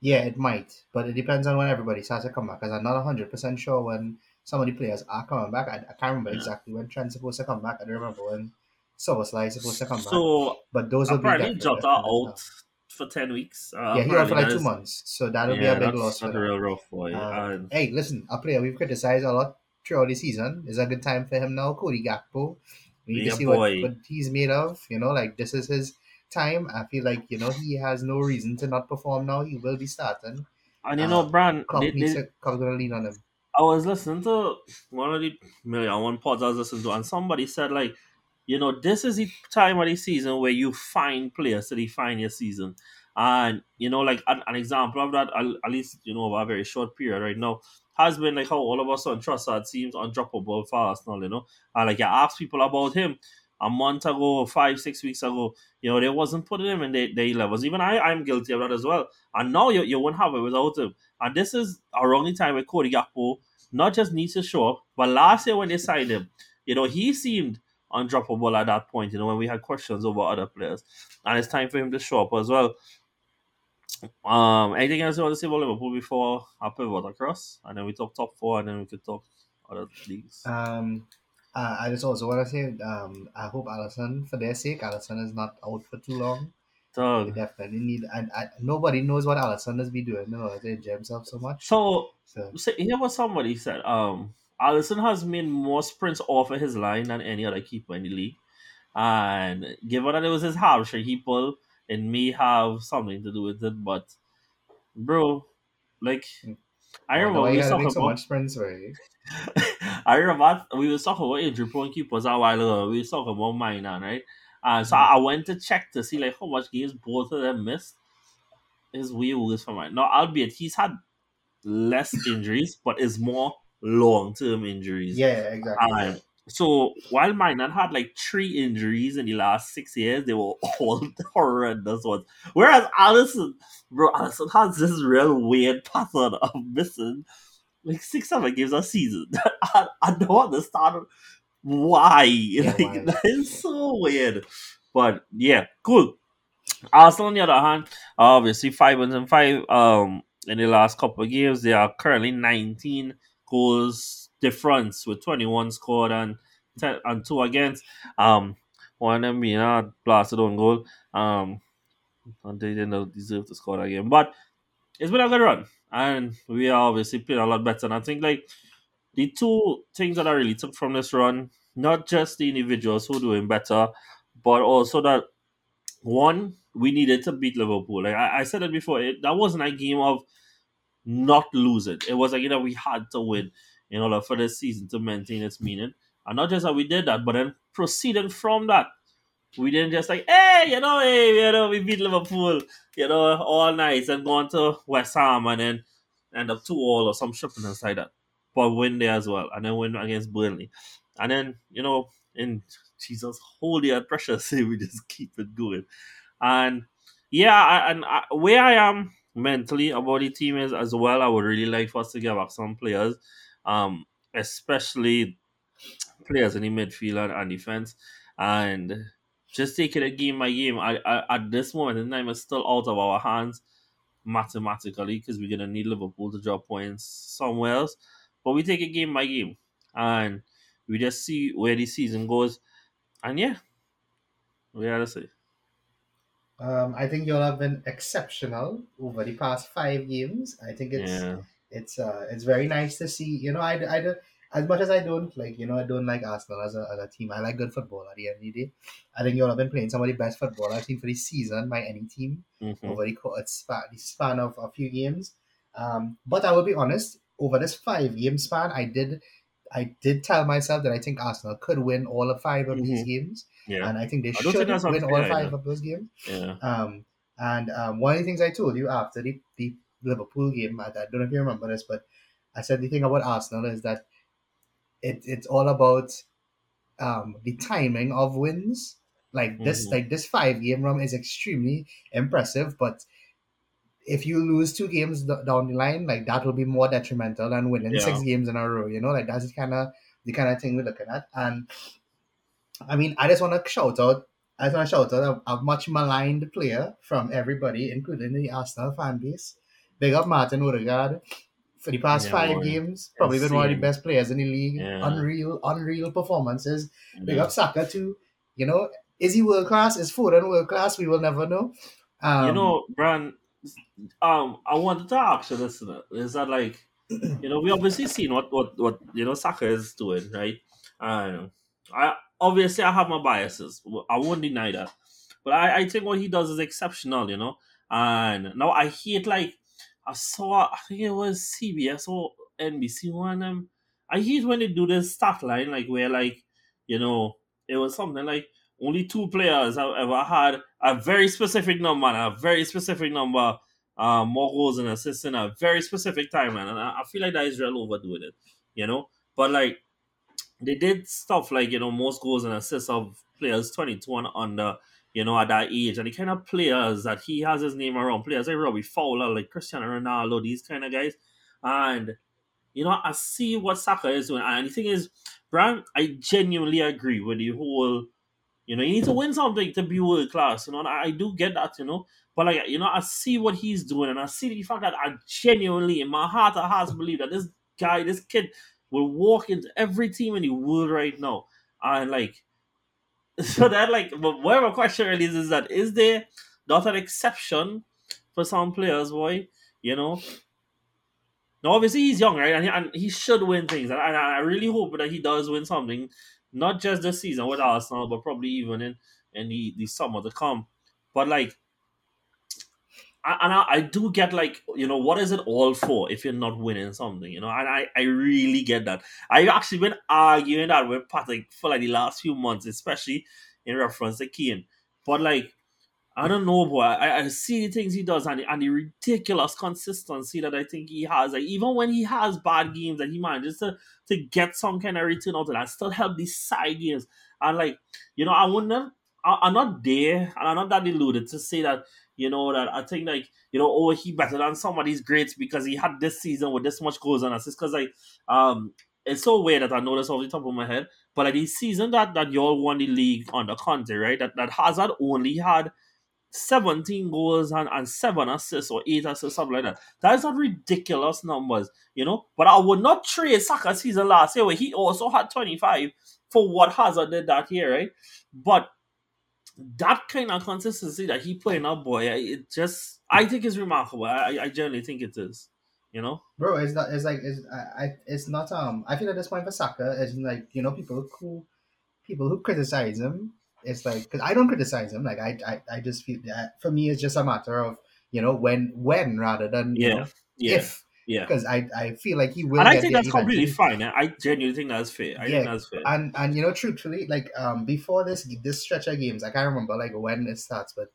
Yeah, it might, but it depends on when everybody starts to come back. Because I'm not hundred percent sure when some of the players are coming back. I, I can't remember yeah. exactly when Trent's supposed to come back. I don't remember when Szoboszlai is supposed to come back. So, but those will be definitely Jota out for ten weeks. Uh, yeah, he out for like two months, so that'll yeah, be a big loss. That's a real rough boy. Um, hey, listen, a player we've criticized a lot throughout the season. Is a good time for him now, Cody Gakpo. We need yeah, to see what, what he's made of. You know, like this is his time. I feel like you know he has no reason to not perform now. He will be starting. And you know, uh, Brand, they, they, gonna lean on him. I was listening to one of the million one pods I was listening to, and somebody said like, you know, this is the time of the season where you find players to define your season. And you know, like an, an example of that, at least you know, over a very short period right now, has been like how all of us on Trossard seems undroppable for Arsenal, you know. And like you ask people about him, a month ago, five, six weeks ago, you know, they wasn't putting him in their, their levels. Even I, I'm guilty of that as well. And now you, you won't have it without him. And this is around the time where Cody Gakpo not just needs to show up, but last year when they signed him, you know, he seemed undroppable at that point, you know, when we had questions over other players. And it's time for him to show up as well. Um, anything else you want to say about Liverpool before I pivot across? And then we talk top four and then we could talk other leagues. Um uh, I just also want to say, um, I hope Alisson, for their sake, Alisson is not out for too long. So they definitely need, and, and nobody knows what Alisson has been doing in order to enjoy himself so much. So, so. so here was somebody said, um, Alisson has made more sprints off of his line than any other keeper in the league, and given that it was his hamstring he pulled, it may have something to do with it. But, bro, like. I remember we talking about so much sprints, right? I remember we were talking about injury prone keepers a while ago. We were talking about mine, right? And so mm-hmm. I went to check to see like how much games both of them missed. His way was for mine. Now, albeit he's had less injuries, but it's more long term injuries. Yeah, exactly. And So while Minot had like three injuries in the last six years, they were all horrendous ones. Whereas Alisson, bro, Alisson has this real weird pattern of missing like six, seven games a season. I, I don't understand why. like why? that is so weird. But yeah, cool. Arsenal on the other hand, obviously five wins and five um in the last couple of games. They are currently 19 goals difference with 21 scored and 10 and two against. Um one of them being a blasted on goal. Um and they didn't deserve to score game. But it's been a good run. And we are obviously playing a lot better. And I think like the two things that I really took from this run, not just the individuals who doing better, but also that one, we needed to beat Liverpool. Like I, I said it before, it, that wasn't a game of not losing. It It was like you know we had to win in order for the season to maintain its meaning. And not just that we did that, but then proceeding from that, we didn't just like, hey, you know, hey, you know, we beat Liverpool, you know, all nice and gone to West Ham and then end up two all or some shipping inside that. But win there as well, and then win against Burnley. And then, you know, in Jesus, holy and precious, we just keep it going. And yeah, and where I am mentally about the team is as well, I would really like for us to get back some players, um, especially players in the midfield and, and defense, and just taking it a game by game. I, I, at this moment in time, it's still out of our hands mathematically because we're gonna need Liverpool to drop points somewhere else. But we take it game by game, and we just see where the season goes. And yeah, we gotta say. Um, I think y'all have been exceptional over the past five games. I think it's Yeah. it's uh it's very nice to see. You know, I, I don't as much as I don't like you know I don't like Arsenal as a, as a team. I like good football at the end of the day. I think y'all have been playing some of the best football I've seen for the season by any team Mhm. over the, co- span, the span of a few games. Um, but I will be honest, over this five game span, I did I did tell myself that I think Arsenal could win all of five of these Mhm. games, Yeah. and I think they I should think win all unfair five of those games. Yeah. Um, and um, one of the things I told you after the, the Liverpool game, I, I don't know if you remember this, but I said the thing about Arsenal is that it, it's all about um, the timing of wins. Like this, Mhm. like this five game run is extremely impressive, but if you lose two games d- down the line, like that will be more detrimental than winning Yeah. six games in a row. You know, like that's kind of the kind of thing we're looking at. And I mean, I just want to shout out. I just want to shout out a, a much maligned player from everybody, including the Arsenal fan base. Big up Martin Odegaard. For the past Yeah, five boy. games, probably been one of the best players in the league. Yeah. Unreal, unreal performances. Big up Saka too. You know, is he world class? Is Foden world class? We will never know. Um, you know, Brian, um, I wanted to ask you this. uh, Is that like, you know, we obviously seen what what what you know Saka is doing, right? And I obviously I have my biases. I won't deny that, but I I think what he does is exceptional, you know. And now I hate like I saw I think it was CBS or NBC one. Um, I hate when they do this stat line like where like you know it was something like only two players have ever had a very specific number and a very specific number uh, more goals and assists in a very specific timeline. And I, I feel like that is real overdoing it, you know? But like, they did stuff like, you know, most goals and assists of players 22 and under, you know, at that age. And the kind of players that he has his name around, players like Robbie Fowler, like Cristiano Ronaldo, these kind of guys. And, you know, I see what Saka is doing. And the thing is, Brian, I genuinely agree with the whole you know, you need to win something to be world class. You know, and I, I do get that. You know, but like, you know, I see what he's doing, and I see the fact that I genuinely, in my heart of hearts, believe that this guy, this kid, will walk into every team in the world right now, and like, so that like, but whatever question really is, is that is there not an exception for some players, boy? You know. Now, obviously, he's young, right? And he, and he should win things. And I, and I really hope that he does win something not just the season with Arsenal, but probably even in in the, the summer to come. But like, I, and I, I do get like, you know, what is it all for if you're not winning something, you know? And I, I really get that. I've actually been arguing that with Patrick for like the last few months, especially in reference to Kane. But like, I don't know, boy. I, I see the things he does and, and the ridiculous consistency that I think he has. Like even when he has bad games, that he manages to to get some kind of return out of that, still help these side games. And like you know, I wouldn't. I, I'm not there, and I'm not that deluded to say that you know that I think like you know oh he better than some of these greats because he had this season with this much goals and assists. Because like um it's so weird that I know this off the top of my head, but like the season that that y'all won the league on the country, right? That that Hazard only had 17 goals and, and 7 assists or 8 assists, something like that. That is not ridiculous numbers, you know. But I would not trade Saka season last year where he also had 25 for what Hazard did that year, right? But that kind of consistency that he playing up, boy, it just I think is remarkable. I, I generally think it is. You know, bro, it's not. It's like it's. I- It's not. Um, I feel at this point for Saka, it's like you know people who people who criticize him. It's like because I don't criticize him. Like I, I, I just feel that for me it's just a matter of you know when, when rather than you Yeah, know, yeah, if yeah. because I, I feel like he will. And I get think that's completely fine. I genuinely think that's fair. I Yeah, think that's fair. And and you know, truthfully, like um before this this stretch of games, I can't remember like when it starts, but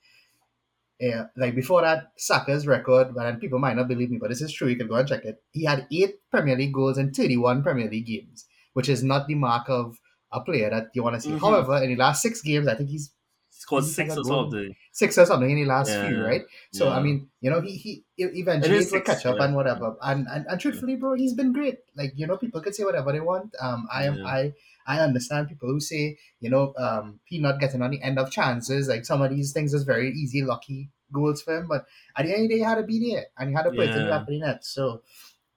yeah, like before that, Saka's record, but and people might not believe me, but this is true. You can go and check it. He had eight Premier League goals in thirty-one Premier League games, which is not the mark of a player that you want to see. Mhm. However, in the last six games, I think he's Scored six or something. six or something in the last Yeah, few, right? So I mean, you know, he he eventually It it is will catch up yeah. and whatever. And, and and truthfully, bro, he's been great. Like you know, people could say whatever they want. Um, I am Yeah. I I understand people who say you know um he not getting on the end of chances. Like some of these things is very easy, lucky goals for him. But at the end of the day, he had to be there and he had to put it in Yeah. back the net. So,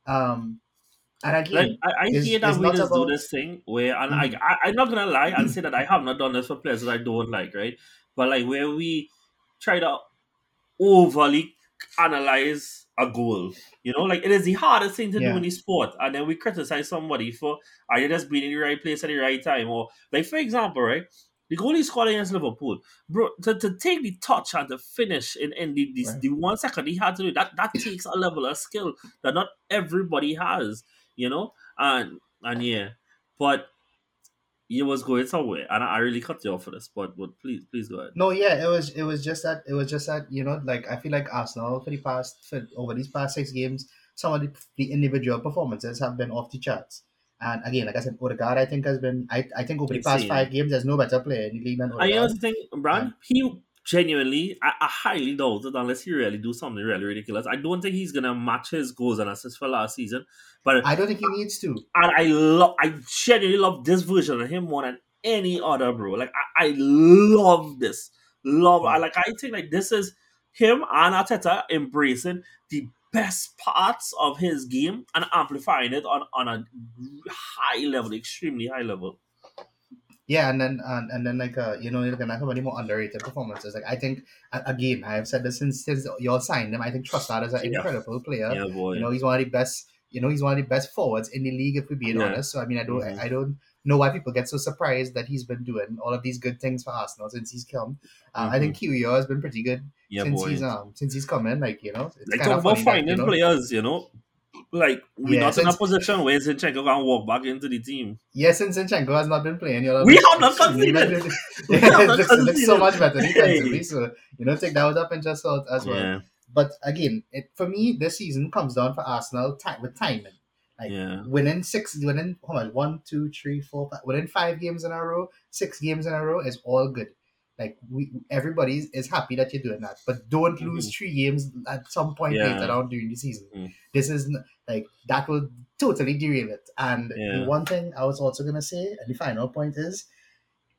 um, and Like I, I hear that we just do this thing where, and Mhm. I, I, I'm not gonna lie and say that I have not done this for players that I don't like, right? But like where we try to overly analyze a goal, you know, like it is the hardest thing to Yeah. do in the sport, and then we criticize somebody for either just being in the right place at the right time, or like for example, right? The goal he scored against Liverpool, bro, to, to take the touch and to finish in, in the, the, Right. the one second he had to do that, that takes a level of skill that not everybody has, you know? And and yeah, but you was going somewhere, and I, I really cut you off for this, but but please, please go ahead. No, yeah, it was it was just that it was just that you know like I feel like Arsenal for the past for over these past six games, some of the, the individual performances have been off the charts. And again, like I said, Odegaard I think has been I, I think over the past five games there's no better player in the league than And you know Odegaard. the thing, Brad, he genuinely, I, I highly doubt it unless he really do something really ridiculous. I don't think he's gonna match his goals and assists for last season, but I don't think he needs to. and I love, I genuinely love this version of him more than any other, bro. Like I, I love this, love. I like. I think like this is him and Arteta embracing the best parts of his game and amplifying it on on a high level, extremely high level. Yeah, and then and, and then like uh, you know, you're some of the more underrated performances. Like I think again, I have said this since since y'all signed him. I think Trossard is an Yeah. incredible player. Yeah, boy. You know, he's one of the best. You know, he's one of the best forwards in the league. If we're being Yeah. honest, so I mean, I don't, Mhm. I, I don't know why people get so surprised that he's been doing all of these good things for Arsenal since he's come. Uh, I think Kiwior has been pretty good Mm-hmm. yeah, since boy. he's um since he's come in. Like you know, it's like kind of about funny that, finding you know, players, you know. Like we're Yeah, not in a position where Zinchenko can walk back into the team. Yes, yeah, since Zinchenko has not been playing, you know, We have not conceded. yeah, it looks, it looks so much better defensively. So you know, take that with a pinch of salt as well. Yeah, But again, it for me this season comes down for Arsenal time with timing. Like yeah, winning six, winning hold on, one, two, three, four, five, winning five games in a row, six games in a row is all good. Like we, everybody is happy that you're doing that, but don't lose three games at some point Mm-hmm. Yeah. later on during the season. Mm. This is like that will totally derail it. And Yeah. the one thing I was also gonna say, and the final point is,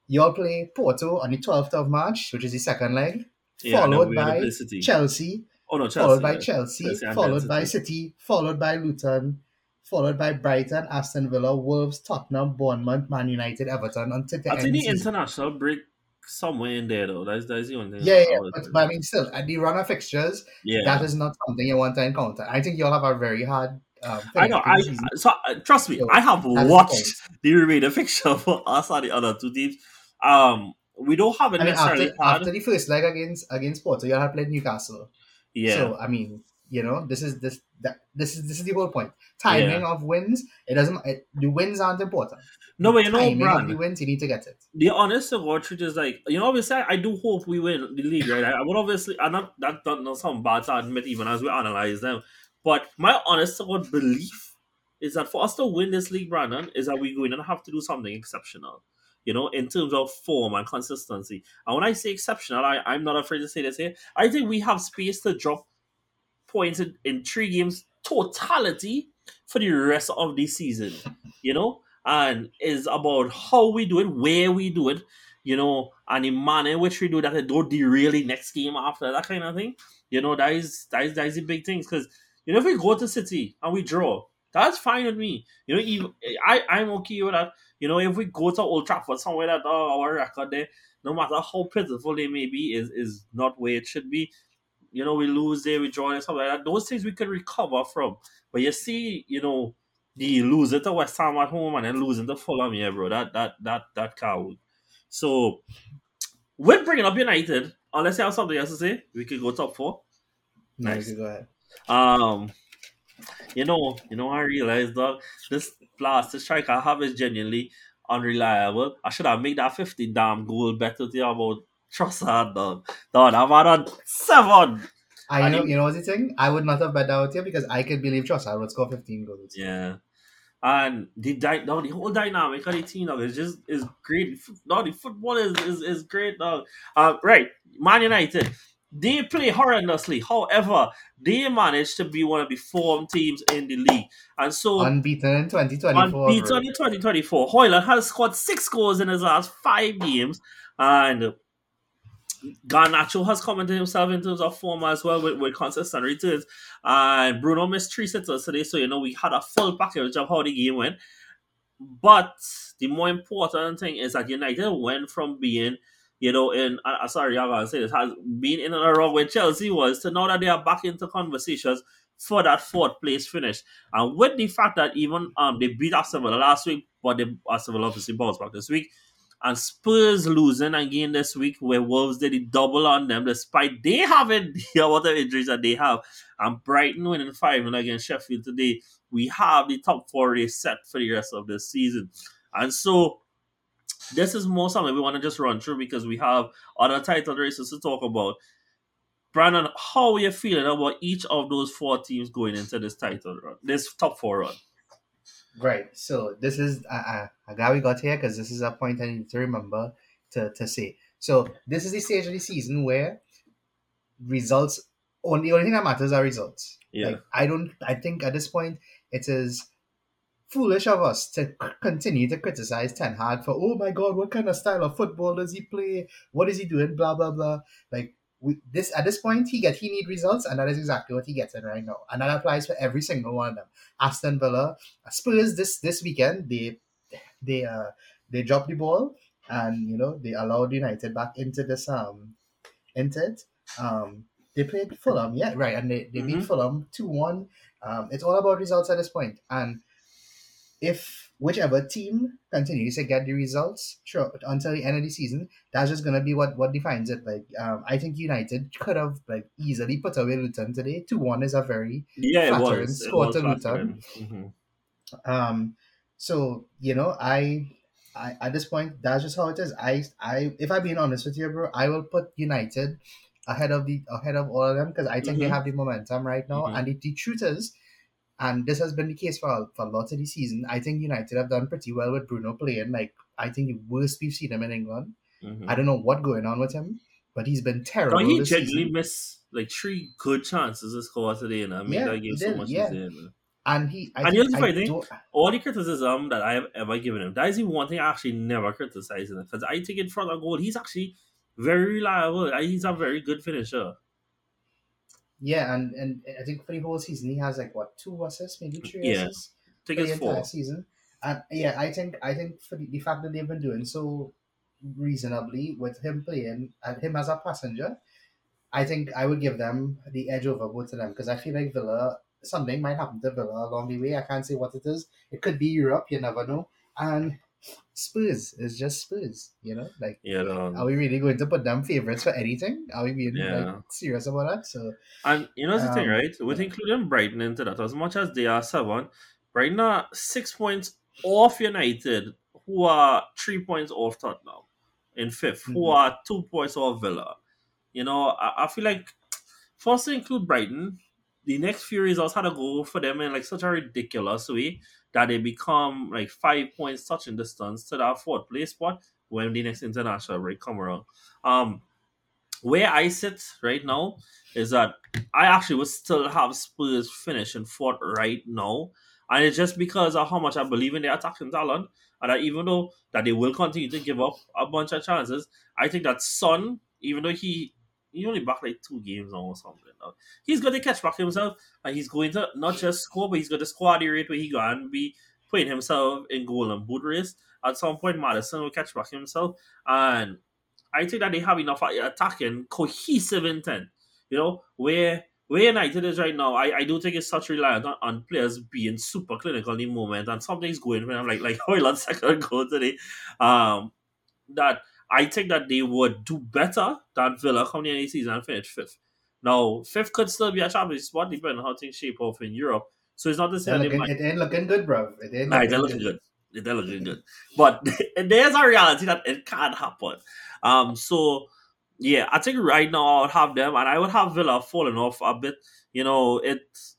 y'all play Porto on the twelfth of March, which is the second leg, yeah. followed we're by. Chelsea, oh no, Chelsea. followed by. Chelsea, Chelsea followed by City. Followed by Luton, followed by Brighton, Aston Villa, Wolves, Tottenham, Bournemouth, Man United, Everton until the I end think the season. international break somewhere in there though. That's that's the only thing. Yeah, yeah, but, but I mean, still, at the run of fixtures, yeah. that is not something you want to encounter. I think you'll have a very hard. Um, I know. I season. so uh, trust me. So, I have the watched point. the remaining fixture for us and the other two teams. Um, we don't have it I mean, necessarily after, after the first leg against against Porto, you'll have played Newcastle. yeah, So I mean, You know, this is this that this is this is the whole point. Timing of wins. It doesn't. It, the wins aren't important. No, but you know, of Brand, the wins, you need to get it. the honest to God truth is like you know obviously I, I do hope we win the league right? I, would obviously I'm not that not, not some bad to admit even as we analyze them. But my honest to God belief is that for us to win this league Brandon is that we're going to have to do something exceptional you know in terms of form and consistency. And when I say exceptional I, I'm not afraid to say this here. I think we have space to drop points in, in three games totality for the rest of the season you know and is about how we do it, where we do it, you know, and the manner in which we do that. It don't derail the next game after that kind of thing. You know, that is that is that is the big things because you know if we go to City and we draw, that's fine with me. You know, even I I'm okay with that. You know, if we go to Old Trafford somewhere that oh, our record there, no matter how pitiful they may be, is is not where it should be. You know, we lose there, we draw and stuff like that. Those things we can recover from. But you see, you know, the losing to West Ham at home and then losing to Fulham, yeah, bro. That that that that work. So with bringing up United, unless you have something else to say, we could go top four. Nice. go ahead. Um, you know, you know, I realized dog, this blast striker I have is genuinely unreliable. I should have made that 50 damn goal better to you about Trossard, dog. Dog, I'm at on seven. I know, you know what's the thing? I would not have bet that out here because I could believe Trossard would score 15 goals. Yeah. And the no, the whole dynamic of the team dog is just is great. No, the football is is, is great dog. Uh, right, Man United. They play horrendously. However, they managed to be one of the form teams in the league. And so Unbeaten in 2024. unbeaten bro. in 2024. Højlund has scored six goals in his last five games, and Garnacho has commented himself in terms of form as well with, with consistent returns. And Bruno missed three sitters today, so you know we had a full package of how the game went. But the more important thing is that United went from being, you know, in I, I sorry, I'm gonna say this has been in and around where Chelsea was to now that they are back into conversations for that fourth place finish. And with the fact that even um they beat Aston Villa last week, but they Aston Villa obviously bounced back this week. And Spurs losing again this week, where Wolves did a double on them, despite they having the of injuries that they have. And Brighton winning 5 0 against Sheffield today. We have the top four race set for the rest of the season. And so this is more something we want to just run through because we have other title races to talk about. Brandon, how are you feeling about each of those four teams going into this title run, this top four run? Right. So this is uh, uh, I'm glad we got here because this is a point I need to remember to, to say. So this is the stage of the season where results only only thing that matters are results. Yeah. Like I don't I think at this point it is foolish of us to continue to criticize Ten Hag for oh my god, what kind of style of football does he play? What is he doing? Blah blah blah. Like we this at this point he get he need results and that is exactly what he gets in right now. And that applies for every single one of them. Aston Villa, Spurs this this weekend they they uh they dropped the ball and you know they allowed United back into this um into it. Um they played Fulham, yeah, right, and they, they beat Mhm. Fulham 2 1. Um, it's all about results at this. And if whichever team continues to get the results sure, until the end of the season, that's just gonna be what, what defines it. Like um, I think United could have like easily put away Luton today. 2 1 is a very Yeah, it Flattering was. It score was to Luton. Mhm. um so you know I I at this point that's just how it is. I I if I'm being honest with you, bro, I will put United ahead of the ahead of all of them because I think they Mhm. have the momentum right now. Mhm. And the, the truth is, and this has been the case for for lots of the season. I think United have done pretty well with Bruno playing. Like I think the worst we've seen him in England. Mhm. I don't know what going on with him, but he's been terrible. No, he this genuinely missed like three good chances score today, and I mean Yeah, that gave so much yeah. And he, I And here's the I funny thing, all the criticism that I have ever given him, that is the one thing I actually never criticized him because I think in front of goal, he's actually very reliable. He's a very good finisher. Yeah, and, and I think for the whole season he has like what two assists, maybe three Yeah, assists for the entire four. season. And yeah, I think I think for the, the fact that they've been doing so reasonably with him playing and him as a passenger, I think I would give them the edge over both of them because I feel like Villa something might happen to Villa along the way. I can't say what it is. It could be Europe, you never know. And Spurs. is just Spurs. You know, like You know, are we really going to put them favorites for anything? Are we being Yeah. like serious about that? So And you know the thing, Um, right? With including Brighton into that, as much as they are seven, Brighton are six points off United, who are three points off Tottenham in 5th who Mhm. are two points off Villa. You know, I, I feel like first to include Brighton, the next few results had to go for them in like such a ridiculous way that they become like five points touching distance to that fourth place spot when the next international break come around. Um, where I sit right now is that I actually would still have Spurs finish finishing fourth right now. And it's just because of how much I believe in their attacking talent. And that even though that they will continue to give up a bunch of chances, I think that Son, even though he he only back like two games or something, uh, he's going to catch back himself and he's going to not just score, but he's going to score at the rate where he going to be putting himself in goal and boot race. At some point, Maddison will catch back himself. And I think that they have enough attacking, cohesive intent. You know, where where United is right now, I, I do think it's such reliant on, on players being super clinical in the moment and something's going when I'm like like Højlund second goal today. Um that I think that they would do better than Villa coming in the season and finish fifth. Now, fifth could still be a championship spot depending on how things shape off in Europe. So it's not they're necessarily looking, it ain't looking good, bro. It ain't looking they're looking good. They're looking good. But there's a reality that it can't happen. Um, so yeah, I think right now I would have them, and I would have Villa falling off a bit. You know, it's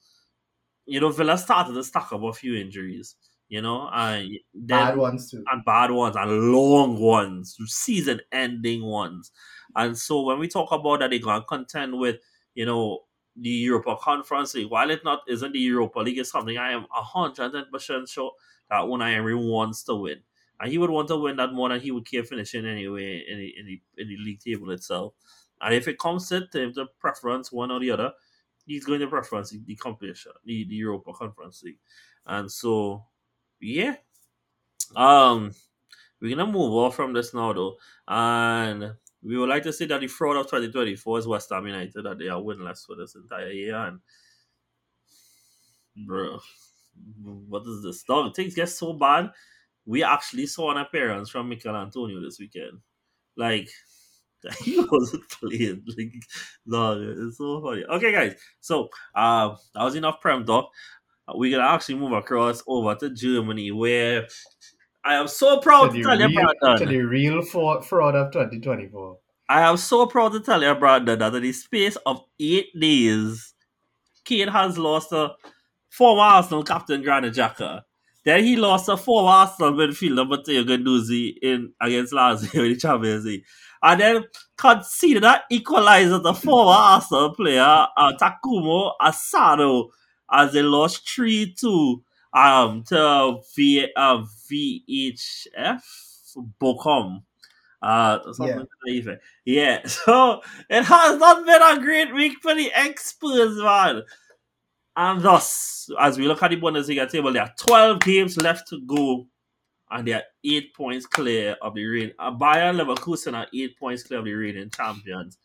you know Villa started to stack up a few injuries. You know, uh, and then Bad ones too. and bad ones and long ones, season ending ones. And so when we talk about that, they're going to contend with, you know, the Europa Conference League. While it not isn't the Europa League, it's something I am hundred percent sure that when Unai Emery wants to win, and he would want to win that more than he would care finishing anyway in the in the, in the league table itself. And if it comes to him to preference one or the other, he's going to preference the competition, the, the Europa Conference League. And so, yeah, um, we're gonna move on from this now though, and we would like to say that the fraud of 2024 is West Ham United that they are winless for this entire year. And bro, what is this? Dog, things get so bad. We actually saw an appearance from Michail Antonio this weekend. Like he wasn't playing. Like, no, it's so funny. Okay, guys. So, uh, that was enough prem talk. We're gonna actually move across over to Germany, where I am so proud to to, the tell you, real, to the real fraud, fraud of 2024. I am so proud to tell you, Brandon, that in the space of eight days, Kane has lost to former Arsenal captain Granit Xhaka. Then he lost to former Arsenal midfielder Matteo Guendouzi in against Lazio in the Champions League. And then conceded that equalizer to former Arsenal player uh, Takuma Asano as they lost 3-2 um, to v, uh, VfL Bochum. Uh, something Yeah. Yeah, so it has not been a great week for the experts, man. And thus, as we look at the Bundesliga table, there are 12 games left to go, and they are 8 points clear of the reign. Uh, Bayer Leverkusen are 8 points clear of the reigning champions,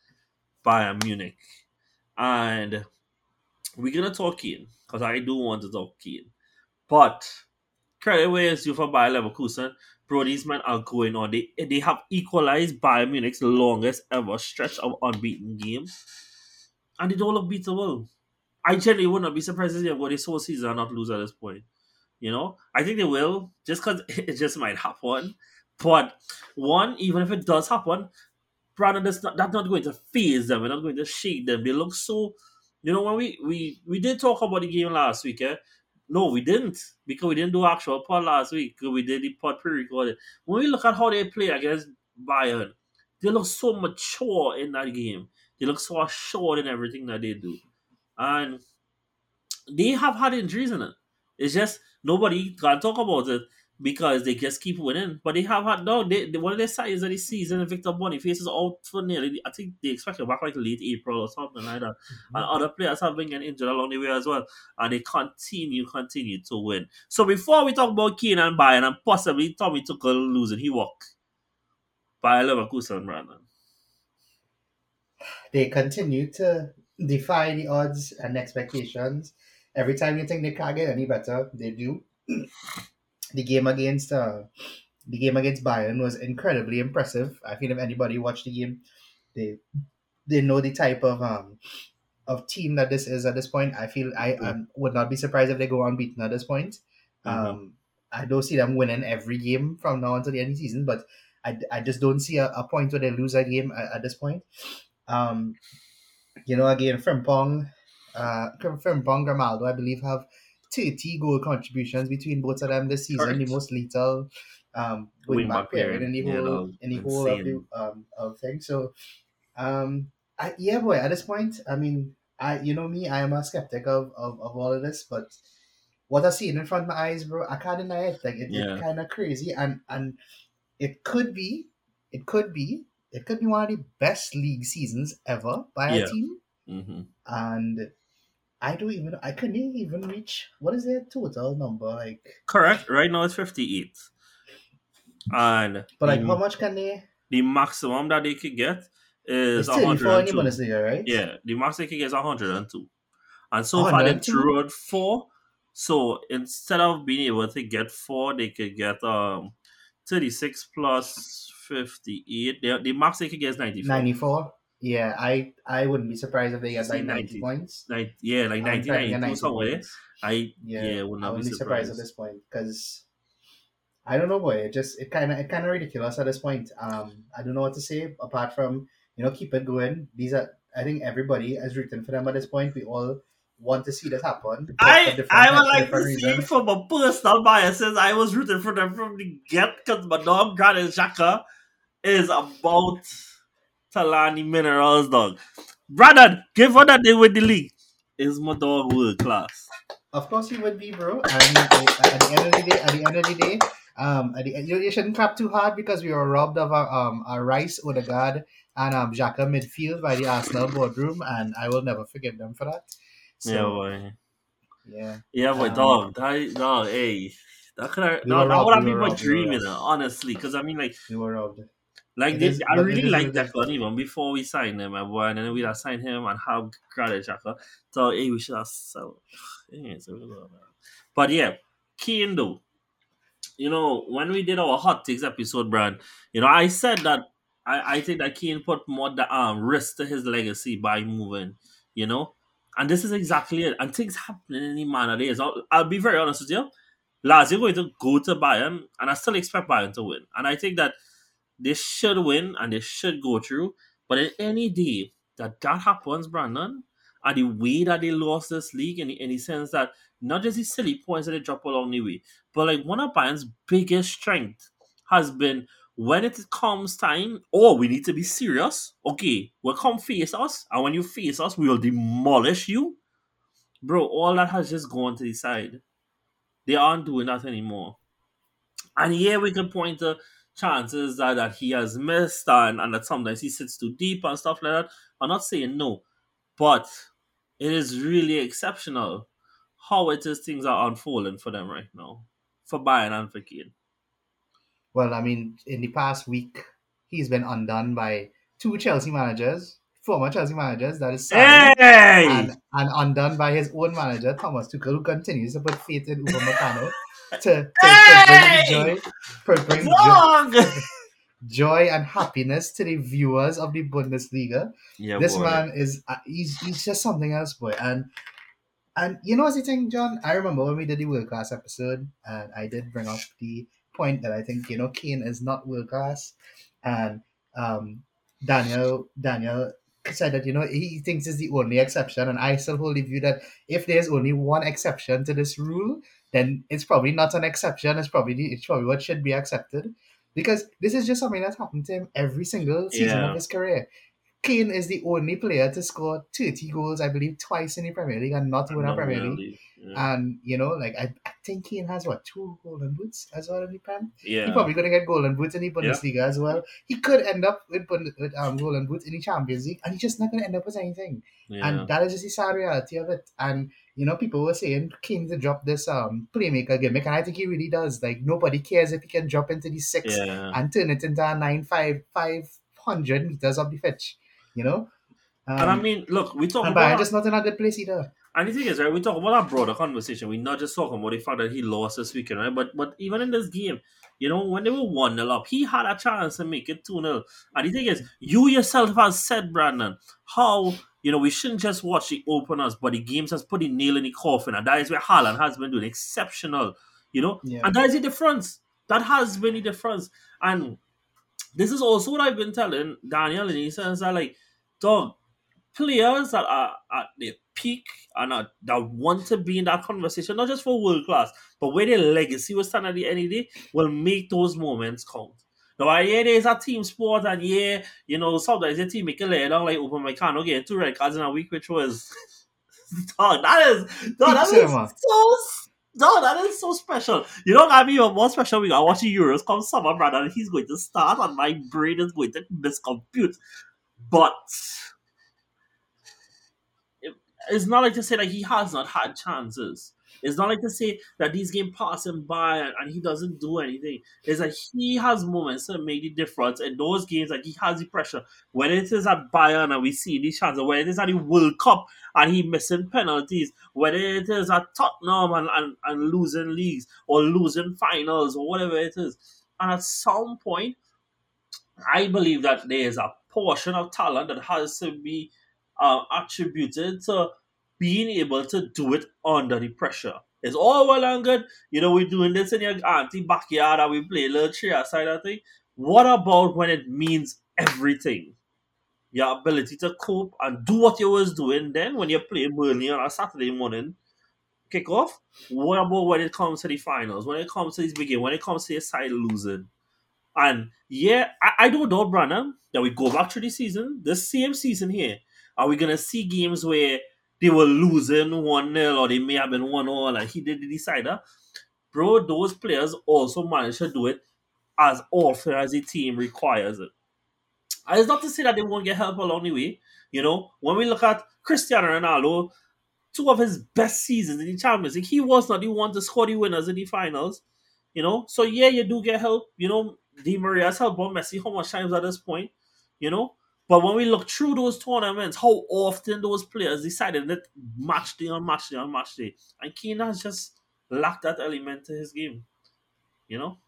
Bayern Munich. And we're to talk Kane, because I do want to talk Kane. But credit where is due for Bayer Leverkusen. Bro, these men are going on. They they have equalized Bayern Munich's longest ever stretch of unbeaten games. And they don't look beatable. I genuinely would not be surprised if they go this whole season and not lose at this point. You know? I think they will, just because it just might happen. But one, even if it does happen, Brandon, that's not that's not going to phase them. We're not going to shake them. They look so you know, when we we we did talk about the game last week, eh? No, we didn't because we didn't do actual pod last week. We did the pod pre-recorded. When we look at how they play against Bayern, they look so mature in that game. They look so assured in everything that they do, and they have had injuries in it. It's just nobody can talk about it because they just keep winning. But they have had no. They, they one of their signs of the season, Victor Boniface is out for nearly. I think they expect him back like late April or something like that. Mm-hmm. And other players have been getting injured along the way as well. And they continue, continue to win. So before we talk about Kane and Bayern and possibly Tommy Tuchel losing, he walk. Bayer Leverkusen, Brandon. They continue to defy the odds and expectations. Every time you think they can't get any better, they do. The game against uh, the game against Bayern was incredibly impressive. I feel if anybody watched the game, they they know the type of um of team that this is at this point. I feel I um, would not be surprised if they go unbeaten at this point. Mhm. Um, I don't see them winning every game from now until the end of the season, but I, I just don't see a, a point where they lose a game at, at this point. Um, you know, again, Frimpong, uh, Frimpong, Grimaldo, I believe, have 30 goal contributions between both of them this season, the most lethal um, wing Wing back back pair pairing. in the whole, no, in the whole of the um, of things. So, um, I, yeah, boy, at this point, I mean, I you know me, I am a skeptic of, of, of all of this, but what I've seen in front of my eyes, bro, I can't deny it. Like it, Yeah. it's kind of crazy, and and it could be, it could be, it could be one of the best league seasons ever by Yeah. a team, hmm and I don't even, I couldn't even reach what is their total number like, Correct. Right now it's 58. And but like how much can they? the maximum that they could get is It's thirty-four the 102. Bundesliga, right? Yeah, the max they can get is 102. And so far they 102? drew out four. So instead of being able to get four, they could get um 36 plus 58. The, the max they could get is 94. ninety-four. Yeah, I I wouldn't be surprised if they get like ninety 90. points. Like, yeah, like I'm 90, trying to get 92 somewhere. points. I Yeah, yeah, would I not wouldn't be surprised surprised. at this point because I don't know, boy. It just it kind of it kind of ridiculous at this point. Um, I don't know what to say apart from you know keep it going. These are I think everybody has written for them at this point. We all want to see this happen. I I would like to different see reasons. from a personal biases. I was rooting for them from the get because my dog Granit Xhaka is about the minerals, dog. Brandon, give her that they win the league. Is my dog world class? Of course, he would be, bro. And at the end of the day, at the end of the day, um, at the, you, you shouldn't clap too hard because we were robbed of a um a Rice, Odegaard, and um Xhaka midfield by the Arsenal boardroom, and I will never forgive them for that. So, yeah, boy. yeah. Yeah, boy, Um, dog. That, dog, hey. That could have, no, that would have been my robbed, we were dream, you know, honestly. Because I mean, like, We were robbed. Like this, I really like what it is. Declan even before we signed him, uh, my boy, and then we'd have signed him and have Granit Xhaka. So hey, we should have sell. So eh, we. But yeah, Kane though. You know, when we did our hot takes episode, Brand, you know, I said that I, I think that Kane put more the um risk to his legacy by moving, you know? And this is exactly it. And things happen in any manner days. I'll, I'll be very honest with you. Lazio going to go to Bayern, and I still expect Bayern to win. And I think that they should win and they should go through. But in any day that that happens, Brandon, and the way that they lost this league, in the, sense that not just the silly points that they drop along the way, but like one of Bayern's biggest strength has been when it comes time, oh, we need to be serious. Okay, well, come face us, and when you face us, we will demolish you. Bro, all that has just gone to the side. They aren't doing that anymore. And here we can point to chances that, that he has missed and, and that sometimes he sits too deep and stuff like that. I'm not saying no, but it is really exceptional how it is things are unfolding for them right now. For Bayern and for Kane. Well, I mean, in the past week, he's been undone by two Chelsea managers, former Chelsea managers, that is Sarri, Hey! and, and undone by his own manager, Thomas Tuchel, who continues to put faith in Upamecano to, to, Hey! to bring joy, to bring joy, joy and happiness to the viewers of the Bundesliga. yeah, this boy. man is uh, he's he's just something else, boy. And and you know what's the thing, John? I remember when we did the world class episode, and I did bring up the point that I think you know Kane is not world class, and um, Daniel Daniel said that you know he thinks is the only exception, and I still hold the view that if there's only one exception to this rule, then it's probably not an exception. It's probably it's probably what should be accepted, because this is just something that's happened to him every single season Yeah. of his career. Kane is the only player to score 30 goals, I believe, twice in the Premier League and not win a Premier League. Yeah. And, you know, like, I, I think Kane has, what, two golden boots as well in the Prem? yeah. He's probably going to get golden boots in the Bundesliga as well. He could end up with, with um, golden boots in the Champions League, and he's just not going to end up with anything. yeah. And that is just the sad reality of it. And, you know, people were saying Kane to drop this um playmaker gimmick, and I think he really does. Like, nobody cares if he can drop into the six yeah. and turn it into a nine five five hundred meters of the pitch. You know? Um, And I mean, look, we talk and about just not in a good place either. And the thing is, right, we talk about a broader conversation. We're not just talking about the fact that he lost this weekend, right? But but even in this game, you know, when they were 1 0 up, he had a chance to make it 2 0. And the thing is, you yourself have said, Brandon, how, you know, we shouldn't just watch the openers, but the games has put the nail in the coffin. And that is where Haaland has been doing exceptional, you know? Yeah. And that is the difference. That has been the difference. And this is also what I've been telling Daniel, and he says that, like, dog, players that are at their peak and are, that want to be in that conversation, not just for world class, but where their legacy will stand at the end of the day, will make those moments count. Now, I yeah, there's a team sport, and yeah, you know, sometimes your team make a lay down like Upamecano get two red cards in a week, which was dog, that is dog, that is so dog, that is so special. You know, I mean, more special. We got watching Euros come summer, brother, and he's going to start, and my brain is going to miscompute. But it- it's not like to say that he has not had chances. It's not like to say that these games pass him by and, he doesn't do anything. It's that he has moments that make the difference in those games that he has the pressure. Whether it is at Bayern and we see these chances, whether it is at the World Cup and he missing penalties, whether it is at Tottenham and, and, and losing leagues or losing finals or whatever it is. And at some point, I believe that there is a portion of talent that has to be uh, attributed to being able to do it under the pressure. It's all well and good, you know, we're doing this in your auntie backyard and we play a little tree outside that thing. What about when it means everything? Your ability to cope and do what you was doing then when you're playing Burnley on a Saturday morning kickoff. What about when it comes to the finals? When it comes to this big game? When it comes to your side losing? And yeah, I, I don't doubt, Brandon, that we go back through the season, this same season here, are we gonna see games where they were losing 1 0 or they may have been 1 0 and he did the decider? Bro, those players also managed to do it as often as the team requires it. And it's not to say that they won't get help along the way. You know, when we look at Cristiano Ronaldo, two of his best seasons in the Champions League, he was not the one to score the winners in the finals. You know, so yeah, you do get help. You know, Di Maria's helped out Messi how much times at this point, you know. But when we look through those tournaments, how often those players decided that match day on match day on match day, and Kane has just lacked that element to his game, you know.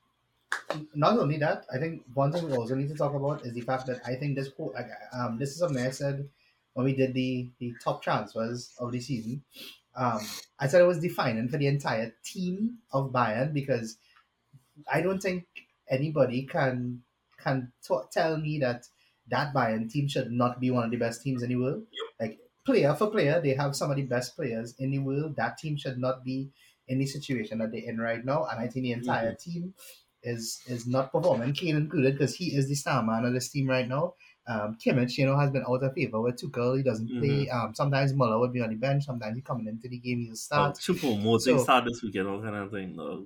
not only that, I think one thing we also need to talk about is the fact that I think this whole um this is something I said when we did the the top transfers of the season. Um, I said it was defining for the entire team of Bayern because I don't think anybody can can t- tell me that that Bayern team should not be one of the best teams in the world. Like player for player, they have some of the best players in the world. That team should not be in the situation that they're in right now, and I think the entire team is is not performing, Kane included, because he is the star man of this team right now. Um, Kimmich, you know, has been out of favor with Tuchel. He doesn't play. Um, sometimes Muller would be on the bench. Sometimes he coming into the game. He'll Oh, start. triple Moses So- start this weekend, all kind of thing. though.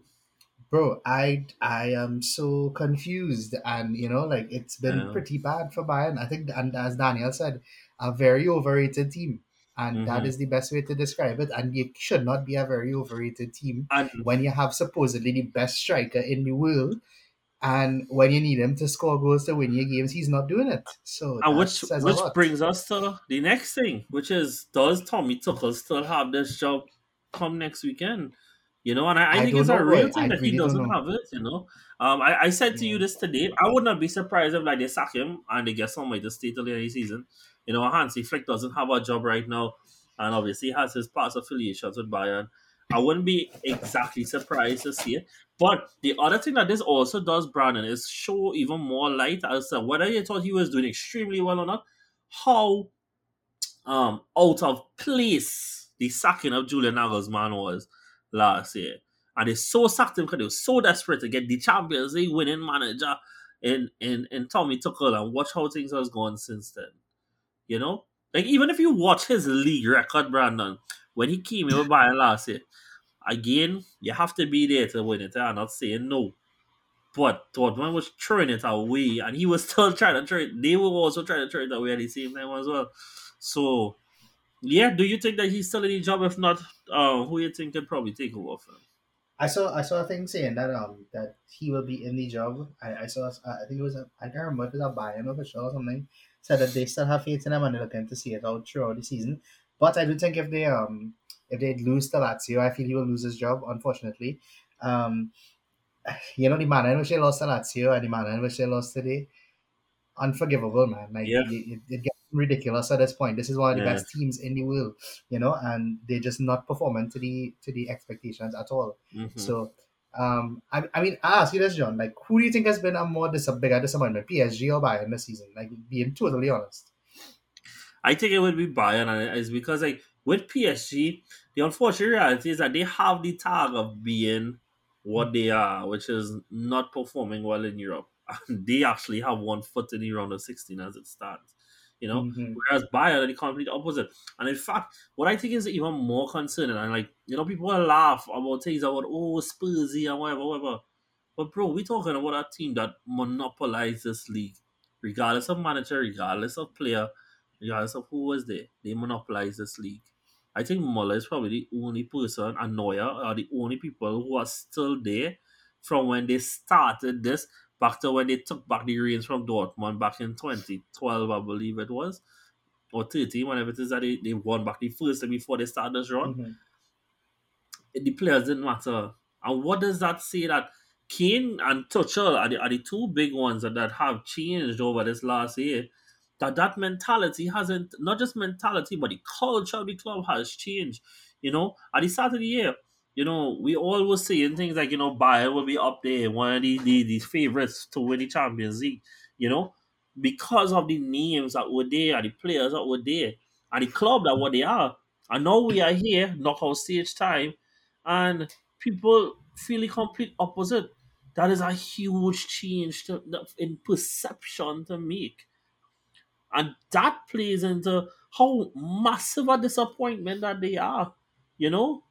Bro, I I am so confused, and you know, like it's been Yeah. pretty bad for Bayern. I think, and as Daniel said, a very overrated team, and that Mhm. is the best way to describe it. And you should not be a very overrated team And when you have supposedly the best striker in the world, and when you need him to score goals to win your games, he's not doing it. So And which which brings us to the next thing, which is does Tommy Tuchel still have this job come next weekend? You know, and I, I, I think it's a real thing that he really don't doesn't have it. You know, um, I, I said to you this today. I would not be surprised if like they sack him and they get somebody to stay till the end of the season. You know, Hansi Flick doesn't have a job right now, and obviously has his past affiliations with Bayern. I wouldn't be exactly surprised to see it. But the other thing that this also does, Brandon, is show even more light as to whether you thought he was doing extremely well or not, how um out of place the sacking of Julian Nagelsmann was last year. And they so sacked him because they were so desperate to get the Champions League winning manager in, in, in Tommy Tuchel and watch how things has gone since then. You know? Like even if you watch his league record, Brandon, when he came in with Bayern last year, again, you have to be there to win it. I'm not saying no. But Dortmund was throwing it away, and he was still trying to throw it. They were also trying to throw it away at the same time as well. So, yeah, do you think that he's still in the job? If not, uh, who you think could probably take over for him? I saw I saw a thing saying that um that he will be in the job. I, I saw I think it was a, I can't remember if it was a Bayern official or something said that they still have faith in him and they're looking to see it out throughout the season. But I do think if they um if they lose to Lazio, I feel he will lose his job, unfortunately. Um, you know, the manner in which they lost to Lazio and the manner in which they lost today, unforgivable, man. Like, Yeah. it, it, it gets ridiculous at this point. This is one of the Yeah. best teams in the world, you know, and they're just not performing to the to the expectations at all. Mhm. So, um, I, I mean, I ask you this, John. Like, who do you think has been a more dis- bigger disappointment, PSG or Bayern this season? Like, being totally honest. I think it would be Bayern, and it's because like with PSG, the unfortunate reality is that they have the tag of being what they are, which is not performing well in Europe. And they actually have one foot in the round of 16 as it stands. You know, Mhm. whereas Bayern are the complete opposite. And in fact, what I think is even more concerning, and like, you know, people will laugh about things about, oh, Spursy and whatever, whatever. But bro, we're talking about a team that monopolized this league, regardless of manager, regardless of player, regardless of who was there. They monopolized this league. I think Muller is probably the only person, and Neuer are the only people who are still there from when they started this back to when they took back the reins from Dortmund back in 2012, I believe it was, or 13, whenever it is that they, they won back the first time before they started this run Mhm. the players didn't matter. And what does that say that Kane and Tuchel are the, are the two big ones that, that have changed over this last year? That that mentality hasn't, not just mentality, but the culture of the club has changed. You know, at the start of the year, you know, we all were saying things like, you know, Bayern will be up there, one of the, the, the favorites to win the Champions League, you know, because of the names that were there and the players that were there and the club that were they are. And now we are here, knockout stage time, and people feel the complete opposite. That is a huge change to, in perception to make. And that plays into how massive a disappointment that they are. You know?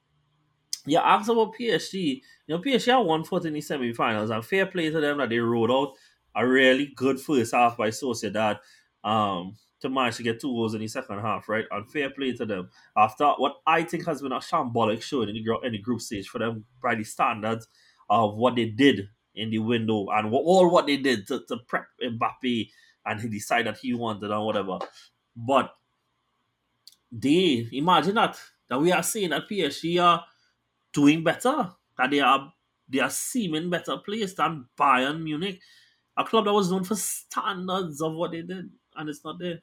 You ask about PSG. You know, PSG are one foot in the semi-finals, and fair play to them that they rode out a really good first half by Sociedad um, to manage to get two goals in the second half, right? And fair play to them. After what I think has been a shambolic show in the, in the group stage for them by the standards of what they did in the window and what, all what they did to, to prep Mbappe and he decided that he wanted and whatever. But they imagine that that we are seeing that PSG are doing better, that they are they are seeming better placed than Bayern Munich, a club that was known for standards of what they did, and it's not there.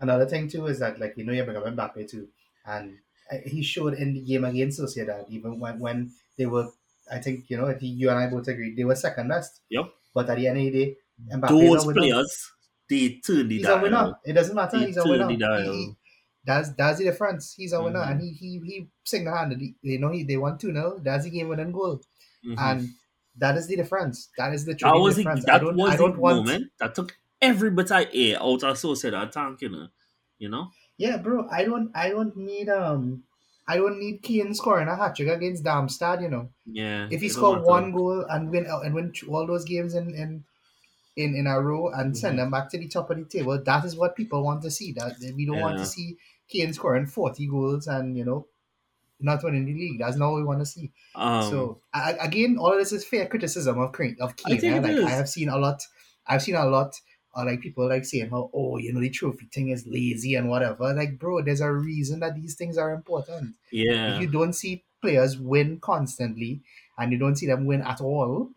Another thing too is that like you know you bring up Mbappe too, and uh, he showed in the game against Sociedad even when when they were I think you know I think you and I both agree they were second best. Yep. But at the end of the day, Mbappe Those players, they turn the He's dial. a winner. It doesn't matter. They He's a winner. the He- dial. he- that's that's the difference. He's a winner, Mhm. and he he he single handed. You know he they won two 0 That's the game winning goal, Mhm. and that is the difference. That is the that was the, difference. I that don't was I the don't want moment that took every bit of air out of Sociedad tank, you know. You know? Yeah, bro. I don't. I don't need. Um. I don't need Kane scoring a hat trick against Darmstadt. You know, Yeah. if he it don't scored matter. one goal and win and win all those games in in in, in a row and send Mhm. them back to the top of the table, that is what people want to see. That we don't want to see Kane scoring forty goals and you know not winning the league. That's not what we want to see. um, so I, I- again, all of this is fair criticism of Kane. Of Kane. think eh? Like. I have seen a lot. I've seen a lot. Or like people like saying how oh you know the trophy thing is lazy and whatever. Like bro, there's a reason that these things are important. yeah. If you don't see players win constantly and you don't see them win at all,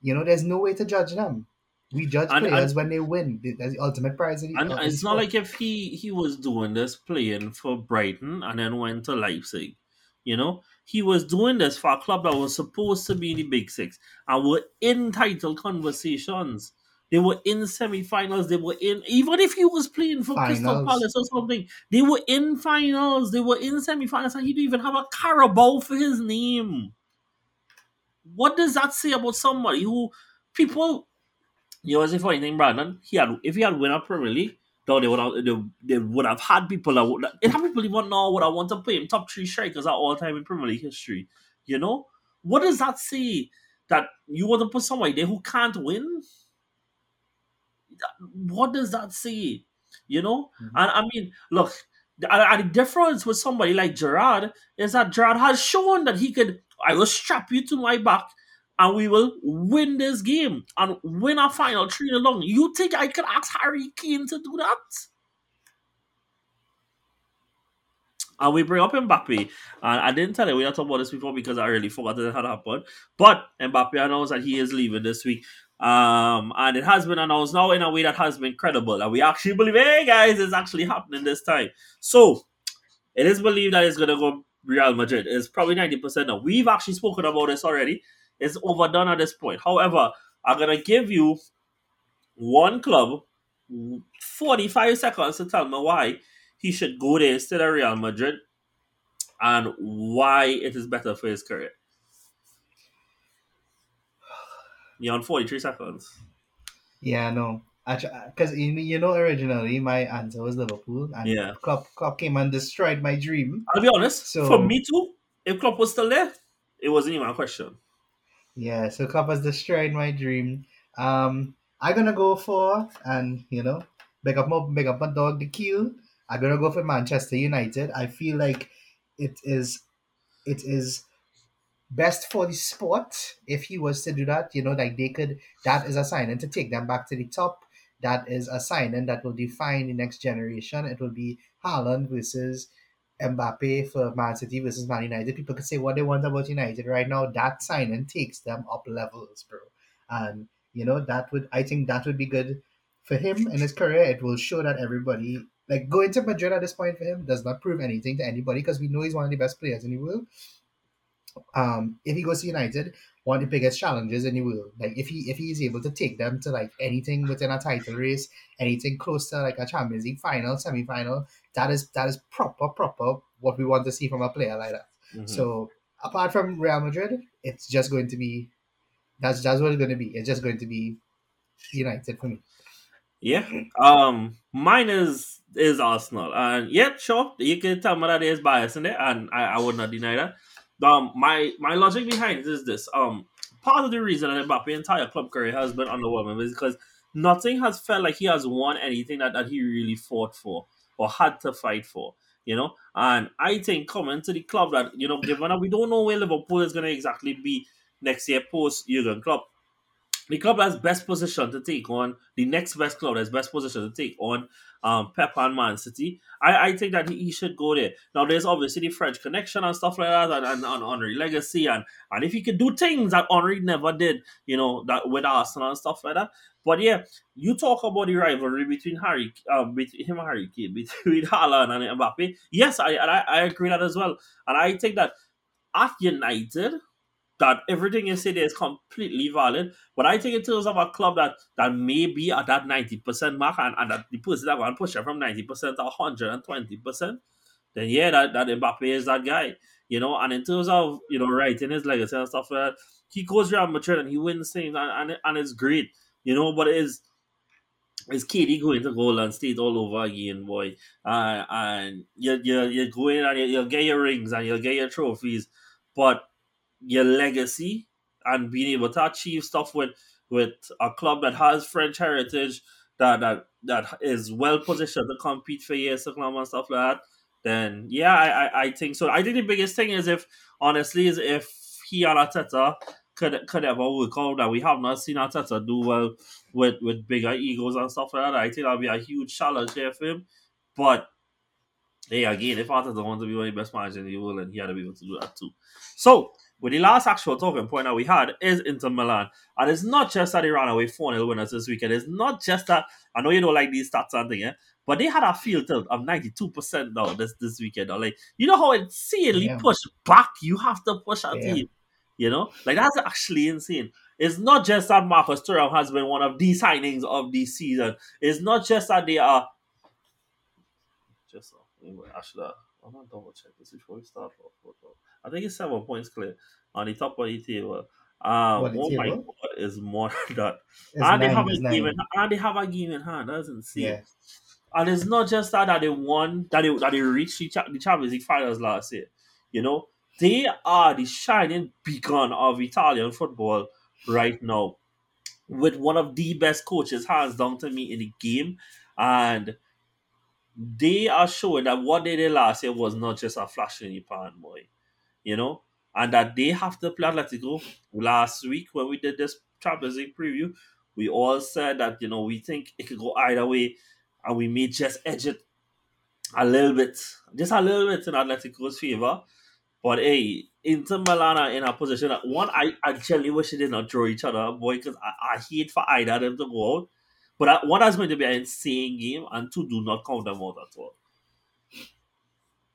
you know there's no way to judge them. We judge And- players and- when they win. That's the ultimate prize. The, And the it's not like if he he was doing this playing for Brighton and then went to Leipzig. You know, he was doing this for a club that was supposed to be in the Big Six and were in title conversations. They were in semi-finals. They were in even if he was playing for Crystal Palace or something. They were in finals. They were in semi-finals, and he didn't even have a Carabao for his name. What does that say about somebody who people? You know, as if anything, Brandon, he had if he had won a Premier League, though they would have they, they would have had people that would it have people even now would have want to play him top three strikers at all time in Premier League history. You know, what does that say? That you want to put somebody there who can't win? What does that say? You know, Mhm. and I mean, look, the, and the difference with somebody like Gerrard is that Gerrard has shown that he could. I will strap you to my back and we will win this game and win a final 3 along. You think I could ask Harry Kane to do that? And we bring up Mbappe, and I didn't tell you we not talked about this before because I really forgot that it had happened. But Mbappe announced that he is leaving this week. Um, and it has been announced now in a way that has been credible, and we actually believe, hey guys, it's actually happening this time. So it is believed that it's gonna go Real Madrid. It's probably ninety percent now. We've actually spoken about this already. It's overdone at this point. However, I'm gonna give you one club forty-five seconds to tell me why he should go there instead of Real Madrid, and why it is better for his career. You're on 43 seconds. Yeah, no. Because you, you know, originally my answer was Liverpool, and Yeah. Klopp, Klopp came and destroyed my dream. I'll be honest, So- for me too, if Klopp was still there, it wasn't even a question. Yeah, so Klopp has destroyed my dream. Um, I'm gonna go for and you know, big up my big up my dog the Keel. I'm gonna go for Manchester United. I feel like it is it is best for the sport if he was to do that. You know, like they could that is a sign and to take them back to the top. That is a sign and that will define the next generation. It will be Haaland versus Mbappe for Man City versus Man United. People can say what they want about United right now. That signing takes them up levels, bro. And you know that would I think that would be good for him in his career. It will show that everybody like going to Madrid at this point for him does not prove anything to anybody because we know he's one of the best players in the world. Um, if he goes to United, one of the biggest challenges in the world. Like if he if he is able to take them to like anything within a title race, anything close to like a Champions League final, semi final, that is that is proper proper what we want to see from a player like that. Mhm. So apart from Real Madrid, it's just going to be that's that's what it's going to be. It's just going to be United for me. Yeah. Um mine is is Arsenal. And yeah, sure. You can tell me that there's bias in it, and I, I would not deny that. Um my my logic behind it is this. Um part of the reason that Mbappe's entire club career has been underwhelming is because nothing has felt like he has won anything that, that he really fought for or had to fight for. You know, and I think coming to the club that, you know, given that we don't know where Liverpool is gonna exactly be next year post Jurgen Klopp, the club that's best position to take on the next best club that's best position to take on um, Pep and Man City. I, I think that he, he should go there. Now, there's obviously the French connection and stuff like that, and, and, and Henry legacy, and and if he could do things that Henry never did, you know, that with Arsenal and stuff like that. But yeah, you talk about the rivalry between Harry, um, between him and Harry Kane, between Haaland and Mbappe. Yes, I, I I agree that as well, and I think that at United that everything you say there is completely valid. But I think in terms of a club that that may be at that ninety percent mark and, and that the person that to push it from ninety percent to hundred and twenty percent, then yeah, that, that Mbappe is that guy. You know, and in terms of you know writing his legacy and stuff like that, he goes Real Madrid and he wins things and, and, and it's great. You know, but it is is KD going to Golden State all over again, boy? Uh, and you you you go in and you, you'll get your rings and you'll get your trophies, but your legacy and being able to achieve stuff with with a club that has French heritage that that that is well positioned to compete for years to come and stuff like that, then yeah, I, I, I think so. I think the biggest thing is if honestly is if he and Arteta could could ever work out that we have not seen Arteta do well with with bigger egos and stuff like that. I think that'll be a huge challenge there for him. But hey, again, if Arteta wants to be one of the best managers in the world, then he had to be able to do that too. So with the last actual talking point that we had is Inter Milan. And it's not just that they ran away 4 0 winners this weekend. It's not just that, I know you don't like these stats and thing, yeah? but they had a field tilt of 92% now this, this weekend. Though. Like, you know how insanely Yeah. push back you have to push a Yeah. team? You know? Like, that's actually insane. It's not just that Marcus Thuram has been one of the signings of the season. It's not just that they are. Just, uh, anyway, I should have. I'm gonna double check this before we start. off. I think it's seven points clear on the top of the table. Um, What, the oh my table? god, is more than that. It's and they have a game in and they have a game in hand. That's insane. Yeah. And it's not just that that they won, that they that they reached the, the Champions League finals last year. You know, they are the shining beacon of Italian football right now, with one of the best coaches hands down to me in the game, and they are showing that what they did last year was not just a flash in the pan, boy. You know, and that they have to play Atletico last week when we did this Champions League preview. We all said that you know we think it could go either way, and we may just edge it a little bit, just a little bit in Atletico's favor. But hey, Inter Milan are in a position that one, I, I genuinely wish they did not draw each other, boy, because I, I hate for either of them to go out. But I, one is going to be an insane game, and two do not count them out at all.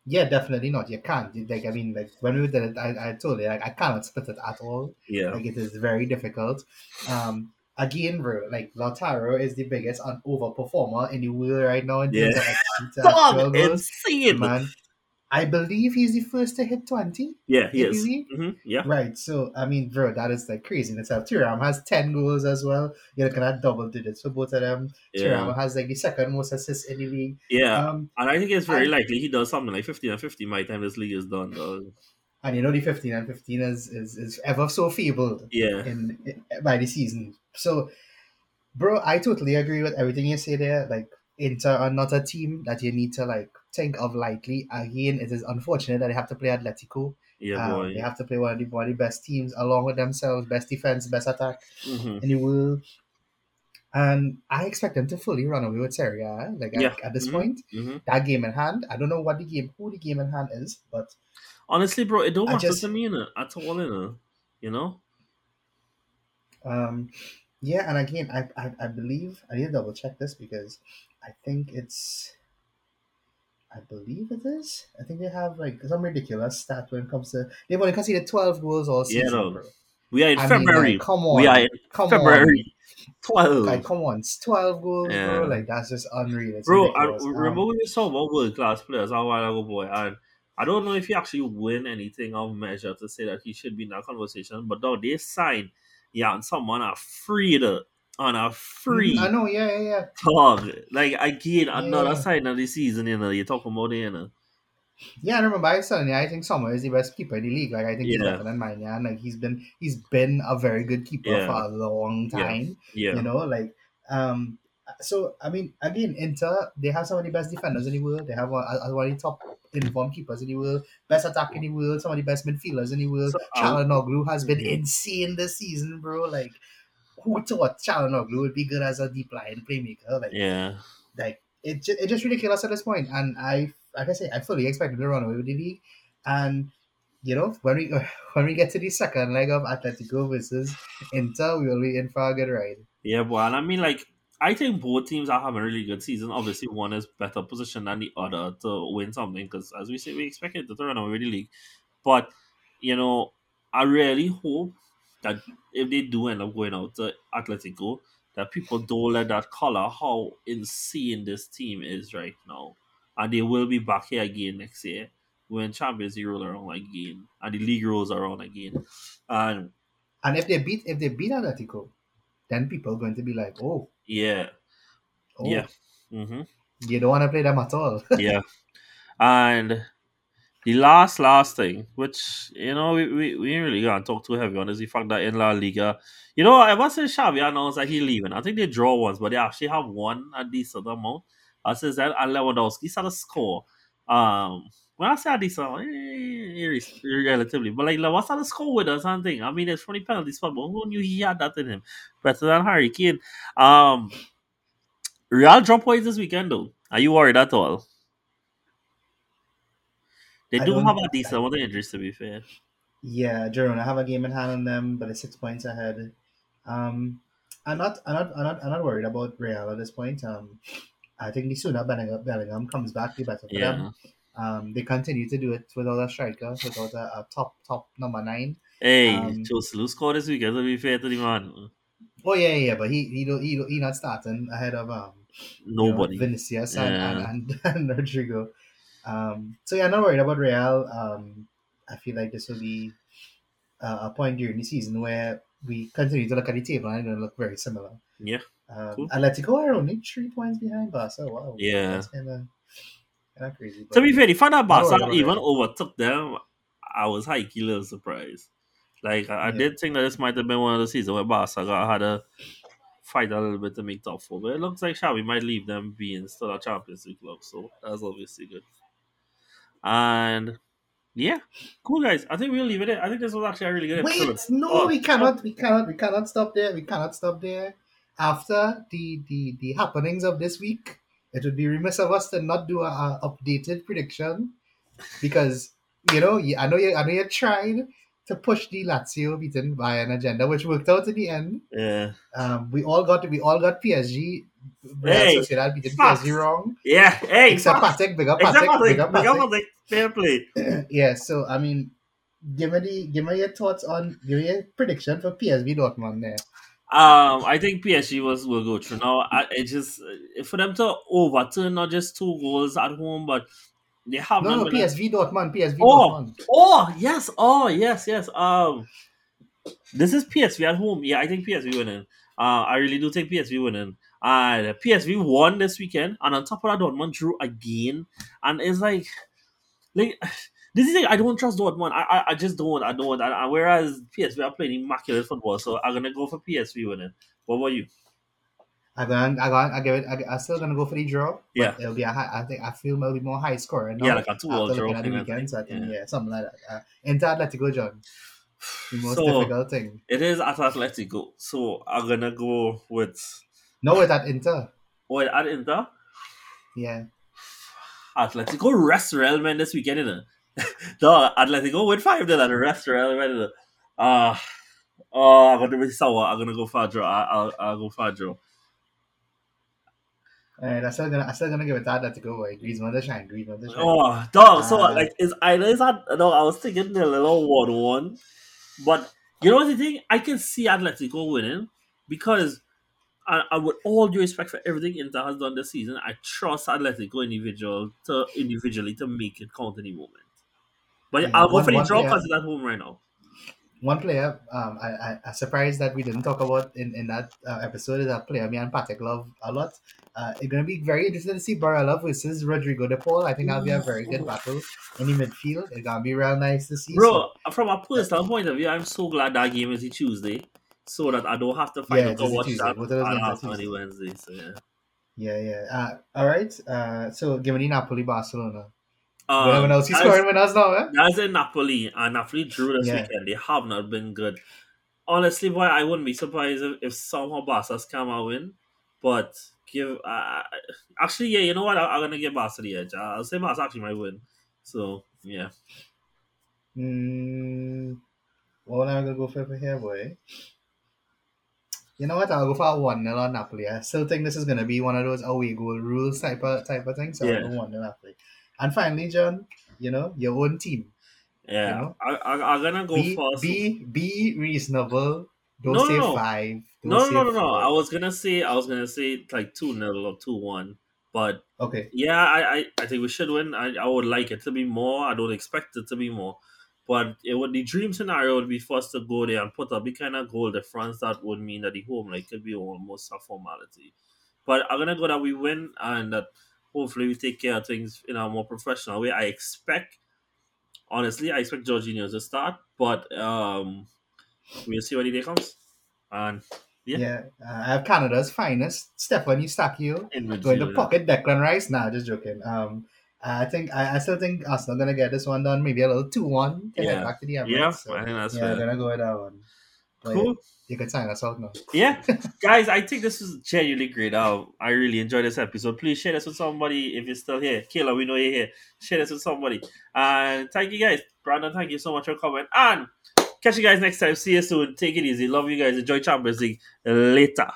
Yeah, definitely not. You can't. Like I mean, like when we did it, I, I told you like I cannot split it at all. Yeah. Like it is very difficult. Um, again, bro, like Lautaro is the biggest un- overperformer in the world right now in terms Yeah. of to Dog, insane. Man, I believe he's the first to hit twenty. Yeah, he is. Maybe? hmm Yeah. Right. So I mean, bro, that is like crazy in itself. Thuram has ten goals as well. You're looking at double digits for both of them. Yeah. Thuram has like the second most assists in the league. Yeah. Um, and I think it's very I- likely he does something like 15 and 15 by the time this league is done. Though. and you know the fifteen and fifteen is is, is ever so feeble. Yeah. in, in by the season. So, bro, I totally agree with everything you say there. Like, Inter are not a team that you need to like think of lightly. Again, it is unfortunate that they have to play Atletico. Yeah, Um, they have to play one of the one of the best teams along with themselves, best defense, best attack hmm in the world. And I expect them to fully run away with Serie A. Like at- Yeah. at, this Mhm. point, hmm that game in hand. I don't know what the game, who the game in hand is, but Honestly, bro, it don't I matter just- to me innit, at all, innit? you know? Um, yeah, and again, I, I I believe I need to double check this because I think it's. I believe it is. I think they have like some ridiculous stat when it comes to they've only conceded twelve goals all Yeah, no. bro. We are in I mean, February. like, come on, we are in come February 12. on, like come on, it's twelve goals, Yeah. bro. Like that's just unreal. It's Bro, I. Um, remember we saw about world class players a while ago, boy, and I don't know if he actually win anything of measure to say that he should be in that conversation, but no, they signed yeah, and someone a free to on a free I know, yeah, yeah, yeah. dog. Like again, another Yeah. sign of the season, you know, you're talking about it, you know. Yeah, I remember I was telling you, I think Sommer is the best keeper in the league. Like I think he's Yeah. better than mine, yeah. And like he's been he's been a very good keeper Yeah. for a long time. Yeah. You know, like um so I mean again, Inter they have some of the best defenders in the world. They have one, one of the top informed keepers in the world, best attack in the world, some of the best midfielders in the world. So, um, Calhanoglu has been insane this season, bro. Like who thought Calhanoglu would be good as a deep line playmaker? Like yeah. like it, just, it's just really killed us at this point. And I, like I say, I fully expected to run away with the league. And you know, when we when we get to the second leg of Atletico versus Inter, we will be in for a good ride. Yeah, well, and I mean, like, I think both teams are having a really good season. Obviously, one is better positioned than the other to win something because, as we say, we expect it to run away with the league. But you know, I really hope that if they do end up going out to Atletico, that people don't let that color how insane this team is right now, and they will be back here again next year when Champions League roll around again and the league rolls around again, and And if they beat if they beat Atletico, then people are going to be like, oh, yeah, oh yeah. hmm you don't want to play them at all. yeah. And the last last thing, which you know we, we, we ain't really gonna talk too heavy on is the fact that in La Liga, you know, ever since Xavi announced that he's leaving, I think they draw once, but they actually have won a decent amount. Uh, since then, and Lewandowski started to score. Um, when I say a decent, amount, eh, irre- relatively, but like Lewandowski started to score with us and thing. I mean, it's from the penalty but who knew he had that in him? Better than Harry Kane. Um, Real drop points this weekend though. Are you worried at all? They I do have a decent of injuries, to be fair. Yeah, Jerome, I have a game in hand on them, but it's six points ahead. Um, I'm not, I'm not, I'm not, I'm not worried about Real at this point. Um, I think the sooner Bellingham, Bellingham comes back, the better for Yeah, them. Um, they continue to do it without a striker, without a, a top, top number nine. Hey, Um, Joselu scored this weekend, to be fair to the man. Oh yeah, yeah, but he, he, don't, he, don't- he not starting ahead of um, you know, Nobody. Vinicius and, Yeah. and, and, and Rodrygo. Um, so yeah, not worried about Real. Um, I feel like this will be uh, a point during the season where we continue to look at the table and it'll look very similar. Yeah. Um, Cool. Atletico are only three points behind Barca. Wow. Yeah. That's kind of crazy. To be fair, the fact that Barca worry even overtook them, I was high key little surprised. Like I, I Yeah. did think that this might have been one of the seasons where Barca got, had to fight a little bit to make top four, but it looks like Xavi might leave them being still a Champions League club, so that's obviously good. And yeah, cool guys. I think we'll leave it. There. I think this was actually a really good Wait, episode. no, Oh, we cannot, we cannot, we cannot stop there. We cannot stop there. After the the the happenings of this week, it would be remiss of us to not do a, a updated prediction because you know I know you I know you tried to push the Lazio beaten by an agenda, which worked out in the end. Yeah. Um, we all got we all got PSG. Real Hey, Sociedad beaten facts. PSG wrong. Yeah. Hey. Except facts. Patek, big up Except Patek, big up Big up Patek. Fair play. Yeah, so I mean, give me the give me your thoughts on give me your prediction for PSV Dortmund there. Um, I think PSG was will go through now. I, it just for them to overturn not just two goals at home, but they have No, no, PSV Dortmund, PSV Oh, Dortmund. oh yes, oh yes, yes. Um, this is PSV at home. Yeah, I think PSV winning. Uh, I really do think PSV winning. And PSV won this weekend, and on top of that, Dortmund drew again, and it's like, like this is like, I don't trust Dortmund. I, I, I just don't. I don't. And, and whereas PSV are playing immaculate football, so I'm gonna go for PSV winning. What about you? I'm gonna, I'm gonna, I give it. I, I'm still gonna go for the draw. but Yeah. it'll be a high. I think I feel it'll be more high scoring. Yeah, like a two-all draw looking at the kind weekend. So I think Yeah. yeah, something like that. Uh, Inter Atletico, John. The most So- difficult thing. It is at Atletico, so I'm gonna go with. No, with at Inter. Oh, at Inter. Yeah. Atletico rest Real Men this weekend, innit? the Atletico win 5 0 at the rest Real Men, innit? Ah, oh, I'm gonna be sour. I'm gonna go for a draw. I, I'll, I'll go for a draw. Alright, I'm still gonna, I'm still gonna give it to Atletico. Boy, Griezmann the shine, Griezmann the shine. Oh, dog. So, Ah. like, it's either is that, no, I was thinking the little 1 1, but you know what the thing? I can see Atletico winning because. I, I would all due respect for everything Inter has done this season. I trust Atletico individual to individually to make it count any moment. But Yeah, I'll go for the draw because it's at home right now. One player, um, I, I, I'm surprised that we didn't talk about in, in that uh, episode is a player me and Patek love a lot. Uh, it's gonna be very interesting to see Barella versus Rodrigo de Paul. I think that'll be a very good battle in the midfield. It's gonna be real nice to see. Bro, from a personal point of view, I'm so glad that game is a Tuesday, so that I don't have to find Yeah, out to watch Tuesday. that Both of those games are on Tuesday. Wednesday. So yeah. Yeah, yeah. Uh, all right. Uh, so give me Napoli Barcelona. Um, when else he's scoring when else now, eh? That's in Napoli, and Napoli drew this Yeah. weekend. They have not been good. Honestly, boy, I wouldn't be surprised if, if somehow Barca's come out win. But give uh, actually, yeah, you know what? I, am gonna give Barca the edge. I'll say Barca actually might win. So yeah, Mm, what am I gonna go for for here, boy? You know what? I'll go for a one 0 on Napoli. I still think this is gonna be one of those away goal rules type of type of thing. So Yeah. I'll go one 0 Napoli. And finally, John, you know your own team. yeah. You know? I, I, I'm gonna go Be for be be reasonable. Don't No, say no, five. Don't no, say no, no, no. I was gonna say I was gonna say like two 0 or two one, but Okay. Yeah, I, I, I think we should win. I, I would like it to be more. I don't expect it to be more. But it would the dream scenario would be for us to go there and put up the kind of goal difference that would mean that the home like could be almost a formality. But I'm gonna go that we win and that hopefully we take care of things in a more professional way. I expect honestly, I expect Jorginho to start, but um we'll see when the day comes. And Yeah. Yeah. Uh, I have Canada's finest, Stephen Eustaquio. in going to pocket Declan Rice. Nah, just joking. Um, I think I, I still think Arsenal gonna get this one done. Maybe a little two one. to Yeah. back to the Emirates. Yeah, So, I think that's yeah, fair. Gonna go with that one. But Cool. yeah, you can sign us out now. yeah guys i think this was genuinely great um, i really enjoyed this episode please share this with somebody if you're still here kayla we know you're here share this with somebody and thank you guys brandon thank you so much for coming and catch you guys next time see you soon take it easy love you guys enjoy champions league later